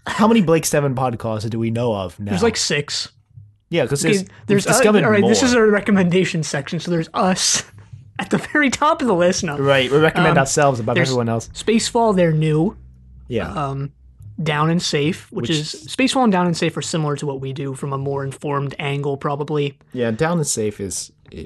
S1: How many Blake Seven podcasts do we know of now?
S2: There's like six.
S1: yeah, because
S2: Okay,
S1: there's,
S2: there's
S1: we've
S2: uh, all right.
S1: more.
S2: This is our recommendation section. So there's us at the (laughs) very top of the list now.
S1: right. We recommend
S2: Um,
S1: ourselves above
S2: there's-
S1: everyone else.
S2: Spacefall, they're new.
S1: Yeah,
S2: Um, Down and Safe, which,
S1: Which-
S2: is Spacefall and Down and Safe are similar to what we do from a more informed angle, probably.
S1: yeah. Down and safe is. Uh,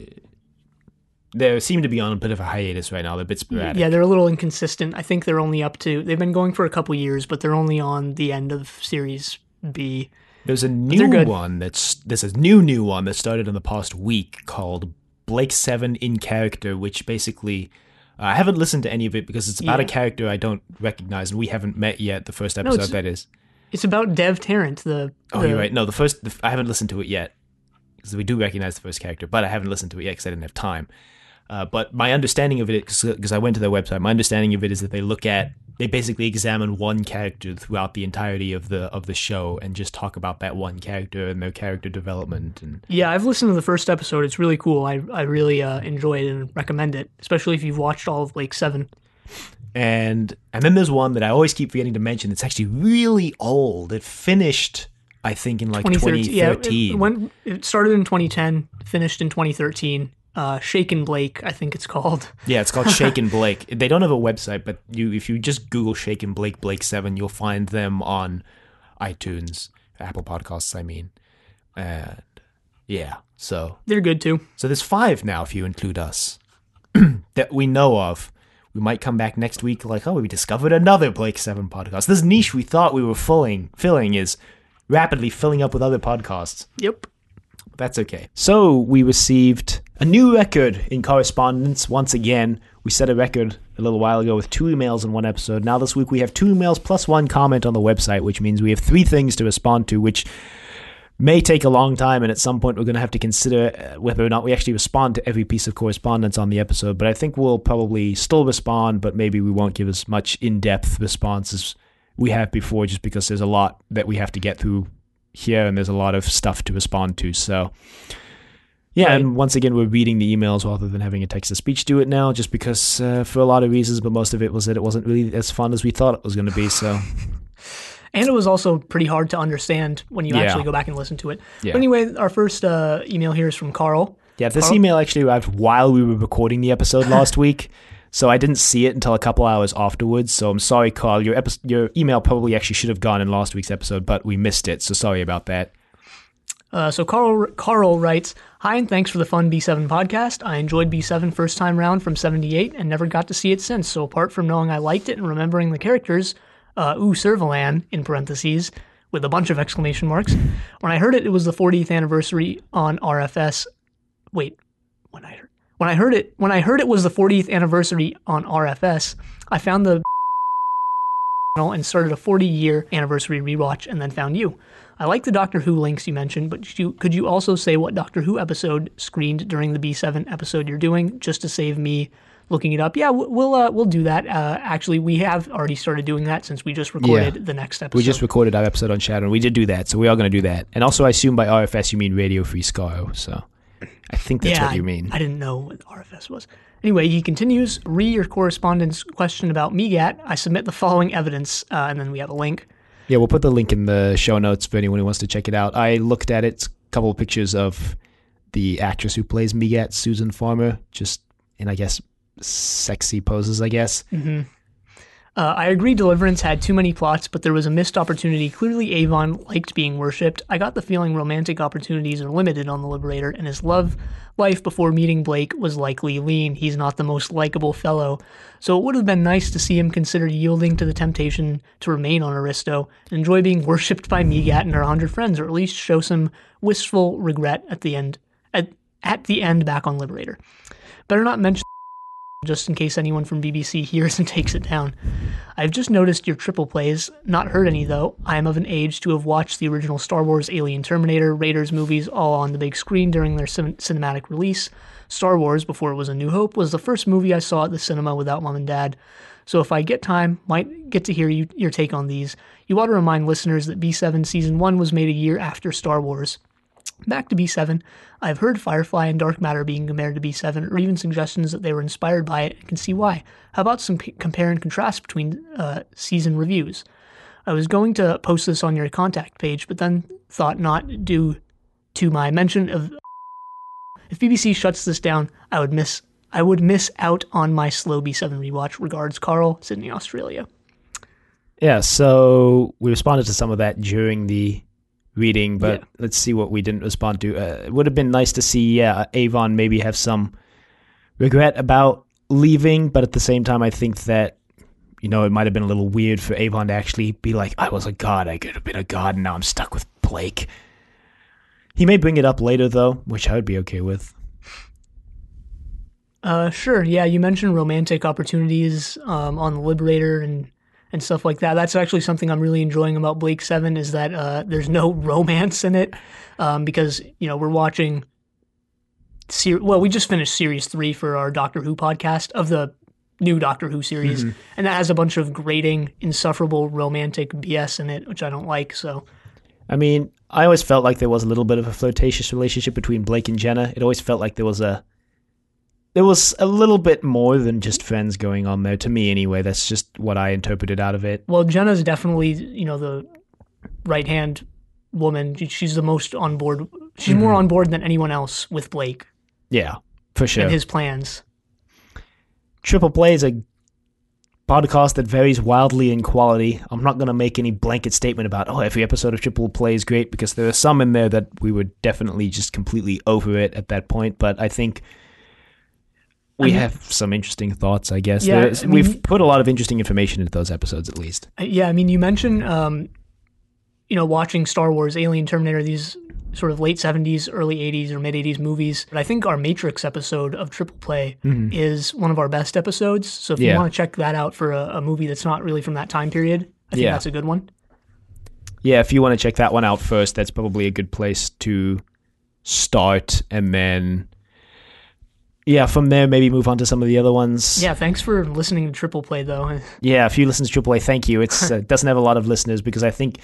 S1: they seem to be on a bit of a hiatus right now. They're a bit sporadic.
S2: Yeah, they're a little inconsistent. I think they're only up to. They've been going for a couple years, but they're only on the end of Series B.
S1: There's a new
S2: good.
S1: one that's there's a new new one that started in the past week called Blake Seven in Character, which basically uh, I haven't listened to any of it because it's about a character I don't recognize and we haven't met yet. The first episode
S2: it's-
S1: that is.
S2: It's about Del Tarrant, the.
S1: Oh,
S2: the-
S1: you're right. No, the first the, I haven't listened to it yet because we do recognize the first character, but I haven't listened to it yet because I didn't have time. Uh, but my understanding of it, because I went to their website, my understanding of it is that they look at, they basically examine one character throughout the entirety of the of the show and just talk about that one character and their character development and
S2: Yeah, I've listened to the first episode. It's really cool. I I really uh, enjoy it and recommend it, especially if you've watched all of Blake Seven.
S1: and and then there's one that I always keep forgetting to mention. It's actually really old. It finished, I think, in like
S2: 2013. Yeah,
S1: 2013.
S2: it, went, it started in 2010, finished in 2013. Uh, Shake and Blake, I think it's called.
S1: Yeah, it's called Shake and (laughs) Blake. They don't have a website, but you if you just Google Shake and Blake Blake Seven, you'll find them on iTunes, Apple Podcasts. I mean, and yeah, so
S2: They're good too.
S1: so there's five now if you include us (clears throat) that we know of. We might come back next week like, oh, we discovered another Blake Seven podcast. This niche we thought we were filling filling is rapidly filling up with other podcasts.
S2: Yep.
S1: That's okay. So we received a new record in correspondence once again. We set a record a little while ago with two emails in one episode. Now this week we have two emails plus one comment on the website, which means we have three things to respond to, which may take a long time. And at some point we're going to have to consider uh, whether or not we actually respond to every piece of correspondence on the episode. But I think we'll probably still respond, but maybe we won't give as much in-depth response as we have before, just because there's a lot that we have to get through here, and there's a lot of stuff to respond to. So, yeah,
S2: Right.
S1: and once again, we're reading the emails rather than having a text to speech do it now, just because uh, for a lot of reasons, but most of it was that it wasn't really as fun as we thought it was going to be. So, (laughs)
S2: And it was also pretty hard to understand when you
S1: Yeah.
S2: actually go back and listen to it.
S1: Yeah.
S2: But anyway, our first uh, email here is from Carl.
S1: yeah, this
S2: Carl?
S1: email actually arrived while we were recording the episode last (laughs) week. So I didn't see it until a couple hours afterwards. So I'm sorry, Carl. Your epi- your email probably actually should have gone in last week's episode, but we missed it. So sorry about that.
S2: Uh, so Carl Carl writes, "Hi and thanks for the fun B7 podcast. I enjoyed B7 first time round from '78 and never got to see it since. So apart from knowing I liked it and remembering the characters, uh, ooh Servalan in parentheses with a bunch of exclamation marks. When I heard it, it was the 40th anniversary on RFS. Wait, when I heard when I heard it when I heard it was the 40th anniversary on RFS, I found the (laughs) and started a 40 year anniversary rewatch and then found you. I like the Doctor Who links you mentioned, but you, could you also say what Doctor Who episode screened during the B7 episode you're doing, just to save me looking it up, yeah, we'll uh, we'll do that. Uh, actually, we have already started doing that since we just recorded the next episode.
S1: We just recorded our episode on Shadow, and we did do that, so we are going to do that. And also, I assume by RFS you mean Radio Free Skaro, so I think that's
S2: yeah,
S1: what you mean.
S2: I, didn't know what RFS was. Anyway, he continues. Re your correspondence question about Meegat. I submit the following evidence, uh, and then we have a link.
S1: Yeah, we'll put the link in the show notes for anyone who wants to check it out. I looked at it, a couple of pictures of the actress who plays Meegat, Susan Farmer, just in, I guess, sexy poses, I guess. Mm-hmm.
S2: Uh, I agree Deliverance had too many plots, but there was a missed opportunity. Clearly, Avon liked being worshipped. I got the feeling romantic opportunities are limited on the Liberator, and his love life before meeting Blake was likely lean. He's not the most likable fellow. So it would have been nice to see him consider yielding to the temptation to remain on Aristo and enjoy being (laughs) worshipped by Meegat and her hundred friends, or at least show some wistful regret at the end. At, at the end, back on Liberator. Better not mention just in case anyone from BBC hears and (laughs) takes it down. I've just noticed your triple plays, not heard any though. I am of an age to have watched the original Star Wars, Alien, Terminator, Raiders movies all on the big screen during their cin- cinematic release. Star Wars, before it was A New Hope, was the first movie I saw at the cinema without mom and dad. So if I get time, might get to hear you, your take on these. You ought to remind listeners that B7 Season 1 was made a year after Star Wars. Back to B7, I've heard Firefly and Dark Matter being compared to B7, or even suggestions that they were inspired by it, and can see why. How about some p- compare and contrast between uh, season reviews? I was going to post this on your contact page, but then thought not due to my mention of. (laughs) If BBC shuts this down, I would miss. I would miss out on my slow B7 rewatch. Regards, Carl, Sydney, Australia.
S1: Yeah, so we responded to some of that during the reading, but
S2: Yeah.
S1: let's see what we didn't respond to. Uh, it would have been nice to see, yeah, Avon maybe have some regret about leaving, but at the same time, I think that, you know, it might have been a little weird for Avon to actually be like, I was a god, I could have been a god, and now I'm stuck with Blake. He may bring it up later, though, which I would be okay with.
S2: Uh, sure. Yeah, you mentioned romantic opportunities um, on the Liberator and and stuff like that. That's actually something I'm really enjoying about Blake Seven is that uh, there's no (laughs) romance in it um, because you know we're watching. Ser- well, we just finished series three for our Doctor Who podcast of the new Doctor Who series, and that has a bunch of grating, insufferable romantic BS in it, which I don't like. So
S1: I mean, I always felt like there was a little bit of a flirtatious relationship between Blake and Jenna. It always felt like there was a there was a little bit more than just friends going on there to me anyway. That's just what I interpreted out of it.
S2: Well, Jenna's definitely, you know, the right hand woman. She's the most on board. She's more mm-hmm. on board than anyone else with Blake
S1: Yeah, for sure.
S2: and his plans.
S1: Triple Play is a podcast that varies wildly in quality. I'm not going to make any blanket statement about, oh, every episode of Triple Play is great because there are some in there that we were definitely just completely over it at that point. But I think we
S2: I mean-
S1: have some interesting thoughts, I guess.
S2: Yeah, I mean-
S1: we've put a lot of interesting information into those episodes, at least.
S2: Uh, Yeah, I mean, you mentioned, um, you know, watching Star Wars, Alien, Terminator, these sort of late 70s, early 80s, or mid 80s movies. But I think our Matrix episode of Triple Play is one of our best episodes. So if you
S1: Mm-hmm.
S2: Want to check that out for a, a movie that's not really from that time period, I think
S1: Yeah.
S2: that's a good one.
S1: Yeah, if you want to check that one out first, that's probably a good place to start. And then, yeah, from there, maybe move on to some of the other ones.
S2: Yeah, thanks for listening to Triple Play, though. (laughs)
S1: Yeah, if you listen to AAA, thank you. (laughs) It uh, doesn't have a lot of listeners because I think,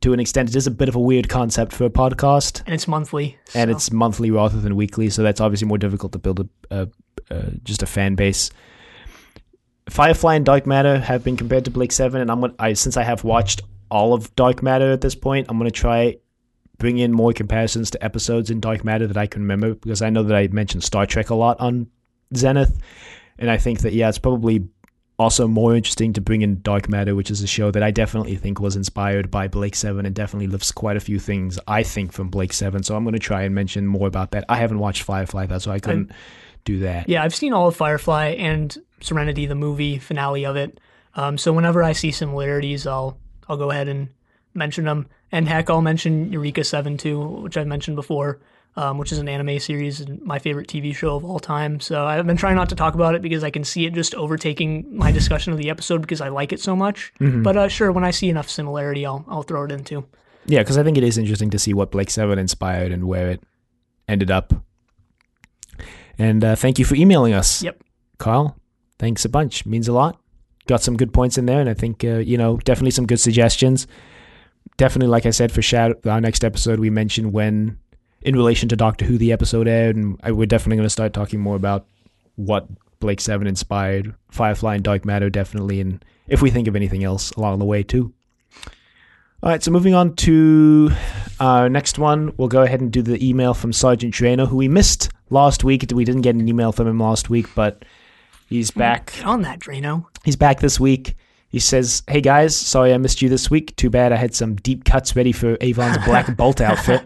S1: to an extent, it is a bit of a weird concept for a podcast,
S2: And it's monthly.
S1: and it's monthly rather than weekly, so that's obviously more difficult to build a, a, a just a fan base. Firefly and Dark Matter have been compared to Blake Seven, and I'm gonna, I since I have watched all of Dark Matter at this point, I'm gonna try bring in more comparisons to episodes in Dark Matter that I can remember because I know that I mentioned Star Trek a lot on Zenith, and I think that yeah, it's probably also more interesting to bring in Dark Matter, which is a show that I definitely think was inspired by Blake Seven and definitely lifts quite a few things I think from Blake Seven. So I'm going to try and mention more about that. I haven't watched Firefly, that's why I couldn't do that.
S2: Yeah, I've seen all of Firefly and Serenity, the movie finale of it. Um, so whenever I see similarities, I'll I'll go ahead and mention them. And heck, I'll mention Eureka Seven too, which I've mentioned before, um, which is an anime series and my favorite TV show of all time. So I've been trying not to talk about it because I can see it just overtaking my discussion of the episode because I like it so much. But uh, sure, when I see enough similarity, I'll I'll throw it in too.
S1: Yeah, because I think it is interesting to see what Blake Seven inspired and where it ended up. And uh, thank you for emailing us.
S2: Yep.
S1: Kyle, thanks a bunch. Means a lot. Got some good points in there, and I think uh, you know definitely some good suggestions. Definitely, like I said, for shout our next episode, we mentioned when in relation to Doctor Who the episode aired, and I, we're definitely going to start talking more about what Blake Seven inspired Firefly and Dark Matter, definitely, and if we think of anything else along the way too. All right, so moving on to our next one, we'll go ahead and do the email from Sergeant Drano, who we missed last week. We didn't get an email from him last week, but he's back.
S2: Get on that, Drano.
S1: He's back this week. He says, "Hey guys, sorry I missed you this week. Too bad I had some deep cuts ready for Avon's Black (laughs) Bolt outfit."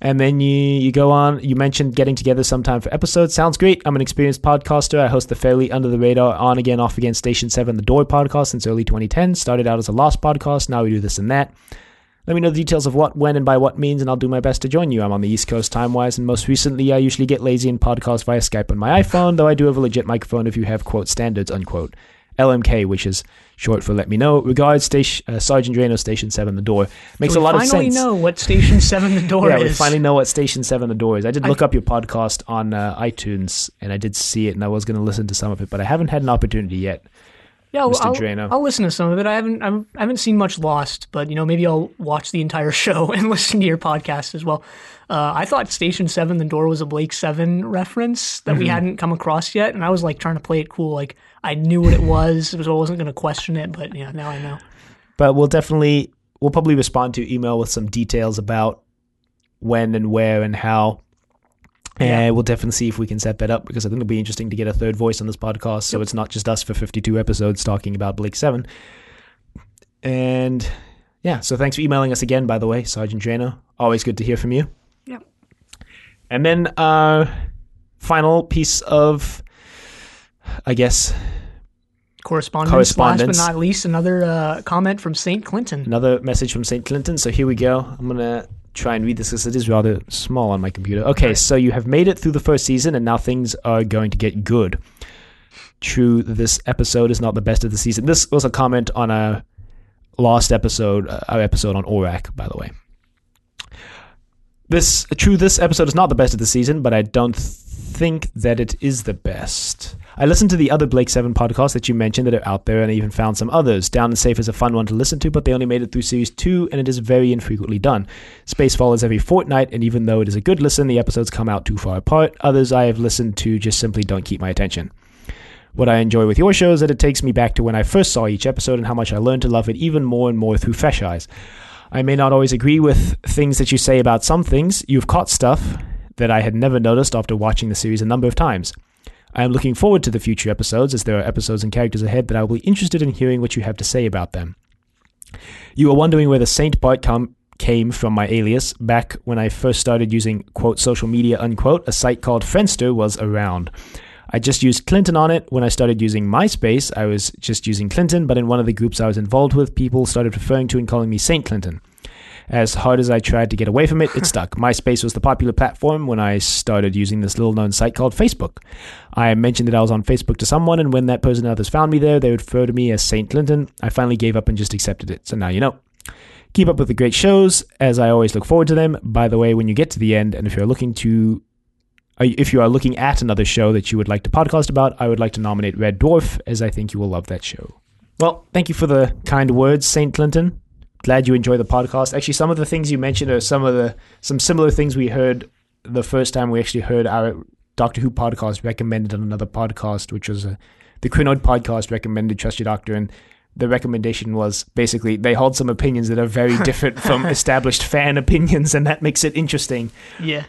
S1: And then you you go on. You mentioned getting together sometime for episodes. Sounds great. I'm an experienced podcaster. I host the fairly under the radar, on again, off again Station Seven, the Door podcast since early 2010. Started out as a lost podcast. Now we do this and that. Let me know the details of what, when, and by what means, and I'll do my best to join you. I'm on the East Coast time wise, and most recently, I usually get lazy and podcast via Skype on my iPhone, though I do have a legit microphone if you have quote standards unquote. LMK, which is short for let me know. Regards, station, uh, Sergeant Drano, Station 7, the door. Makes
S2: So
S1: a lot of sense.
S2: finally
S1: sense.
S2: know what Station 7 the (laughs) door
S1: yeah,
S2: is.
S1: we finally know what Station 7 the door is. I did
S2: I-
S1: look up your podcast on uh, iTunes, and I did see it, and I was going to listen to some of it, but I haven't had an opportunity yet.
S2: Yeah, well,
S1: Mr.
S2: I'll,
S1: Drano.
S2: I'll listen to some of it. I haven't I'm, I haven't seen much Lost, but you know maybe I'll watch the entire (laughs) show and listen to your podcast as well. Uh, I thought Station Seven, the door was a Blake Seven reference that
S1: Mm-hmm.
S2: we hadn't come across yet, and I was like trying to play it cool, like I knew what it was, so I wasn't going to question it. But yeah, now I know.
S1: But we'll definitely, we'll probably respond to email with some details about when and where and how. And
S2: Yeah.
S1: we'll definitely see if we can set that up because I think it'll be interesting to get a third voice on this podcast. So it's not just us for 52 episodes talking about Blake 7. And yeah, so thanks for emailing us again, by the way, Sergeant Drano. Always good to hear from you.
S2: Yep.
S1: And then our final piece of, I guess,
S2: Correspondence.
S1: Correspondence.
S2: Last but not least, another uh, comment from Saint Clinton.
S1: another message from St. Clinton. So here we go. I'm going to try and read this because it is rather small on my computer. Okay, so you have made it through the first season and now things are going to get good. True, this episode is not the best of the season. This was a comment on a last episode, uh, our episode on Orac, by the way. This true, this episode is not the best of the season, but I don't think that it is the best. I listened to the other Blake Seven podcasts that you mentioned that are out there, and I even found some others. Down and Safe is a fun one to listen to, but they only made it through series two, and it is very infrequently done. Spacefall is every fortnight, and even though it is a good listen, the episodes come out too far apart. Others I have listened to just simply don't keep my attention. What I enjoy with your show is that it takes me back to when I first saw each episode and how much I learned to love it even more and more through fresh eyes. I may not always agree with things that you say about some things. You've caught stuff that I had never noticed after watching the series a number of times. I am looking forward to the future episodes as there are episodes and characters ahead that I will be interested in hearing what you have to say about them. You are wondering where the Saint part come, came from my alias. Back when I first started using quote social media unquote, a site called Friendster was around. I just used Clinton on it. When I started using MySpace, I was just using Clinton, but in one of the groups I was involved with, people started referring to and calling me Saint Clinton. As hard as I tried to get away from it, it stuck. (laughs) MySpace was the popular platform when I started using this little known site called Facebook. I mentioned that I was on Facebook to someone, and when that person and others found me there, they would refer to me as Saint Clinton. I finally gave up and just accepted it. So now you know. Keep up with the great shows, as I always look forward to them. By the way, when you get to the end, and if you're looking to if you are looking at another show that you would like to podcast about, I would like to nominate Red Dwarf, as I think you will love that show. Well, thank you for the kind words, Saint Clinton. Glad you enjoy the podcast. Actually, some of the things you mentioned are some of the some similar things we heard the first time we actually heard our Doctor Who podcast recommended on another podcast, which was a, the Quinoid podcast recommended Trust Your Doctor, and the recommendation was basically they hold some opinions that are very (laughs) different from established fan opinions, and that makes it interesting.
S2: Yeah,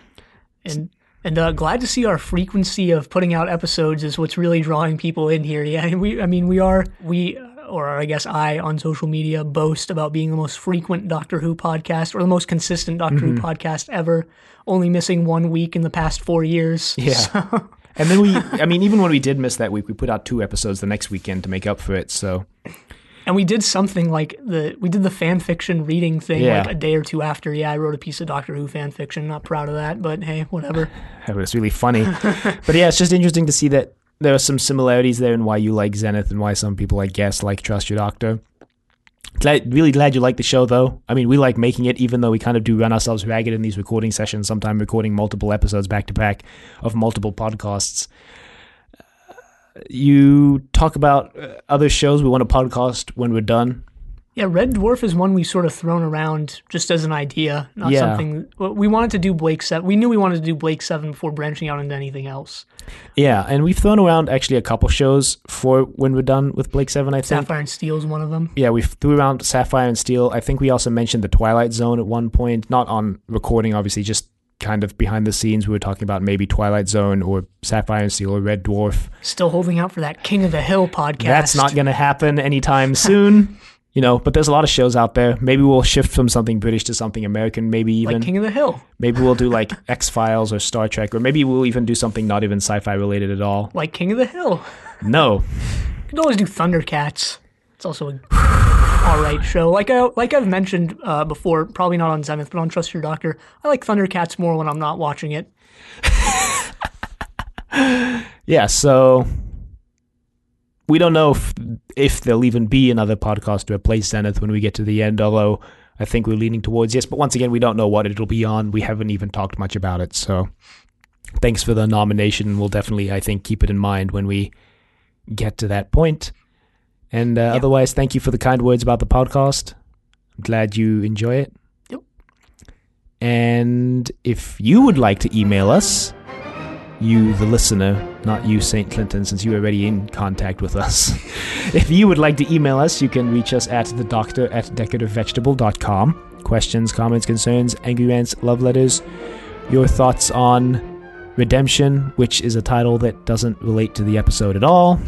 S2: and and uh, glad to see our frequency of putting out episodes is what's really drawing people in here. Yeah, we I mean we are we or I guess I on social media boast about being the most frequent Doctor Who podcast or the most consistent Doctor Who podcast ever. Only missing one week in the past four years.
S1: Yeah.
S2: So-
S1: And then we, (laughs) I mean, even when we did miss that week, we put out two episodes the next weekend to make up for it. So
S2: and we did something like the we did the fan fiction reading thing
S1: Yeah.
S2: like a day or two after. Yeah, I wrote a piece of Doctor Who fan fiction. Not proud of that, but hey, whatever. (laughs)
S1: it was really funny. (laughs) but yeah, it's just interesting to see that there are some similarities there in why you like Zenith and why some people, I guess, like Trust Your Doctor. Glad, really glad you like the show, though. I mean, we like making it, even though we kind of do run ourselves ragged in these recording sessions. Sometimes recording multiple episodes back to back of multiple podcasts. You talk about uh, other shows we want to podcast when we're done.
S2: Yeah, Red Dwarf is one we sort of thrown around just as an idea, not
S1: Yeah.
S2: something. We wanted to do Blake Seven. We knew we wanted to do Blake Seven before branching out into anything else.
S1: Yeah, and we've thrown around actually a couple shows for when we're done with Blake Seven. I think.
S2: Sapphire and Steel is one of them.
S1: Yeah, we threw around Sapphire and Steel. I think we also mentioned the Twilight Zone at one point, not on recording, obviously, just kind of behind the scenes. We were talking about maybe Twilight Zone or Sapphire and Steel or Red Dwarf.
S2: Still holding out for that King of the Hill podcast.
S1: That's not going to happen anytime (laughs) soon. You know, but there's a lot of shows out there. Maybe we'll shift from something British to something American. Maybe even
S2: like King of the Hill,
S1: maybe we'll do (laughs) like X Files or Star Trek, or maybe we'll even do something not even sci-fi related at all.
S2: like King of the Hill.
S1: No,
S2: You could always do Thundercats. It's also a (sighs) (laughs) all right show. Like I like I've mentioned uh, before, probably not on Zenith, but on Trust Your Doctor. I like Thundercats more when I'm not watching it. (laughs)
S1: yeah. So we don't know if if there'll even be another podcast to replace Zenith when we get to the end. Although I think we're leaning towards yes, but once again, we don't know what it'll be on. We haven't even talked much about it. So thanks for the nomination. We'll definitely, I think, keep it in mind when we get to that point. And uh, otherwise, thank you for the kind words about the podcast. I'm glad you enjoy it.
S2: Yep.
S1: And if you would like to email us, you, the listener, not you, St. Clinton, since you're already in contact with us. (laughs) if you would like to email us, you can reach us at the doctor at decadentvegetable.com. Questions, comments, concerns, angry rants, love letters, your thoughts on Redemption, which is a title that doesn't relate to the episode at all.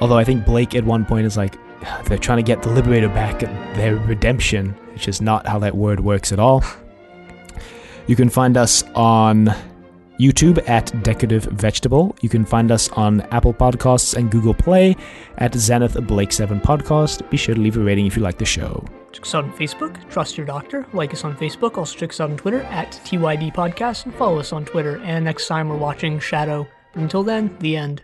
S1: Although I think Blake at one point is like, (sighs) they're trying to get the Liberator back at their redemption, which is not how that word works at all. (laughs) You can find us on YouTube at Decorative Vegetable. You can find us on Apple Podcasts and Google Play at Zenith Blake 7 Podcast. Be sure to leave a rating if you like the show.
S2: Check us out on Facebook, Trust Your Doctor. Like us on Facebook. Also check us out on Twitter at TYD Podcast and follow us on Twitter. And next time we're watching Shadow. But until then, the end.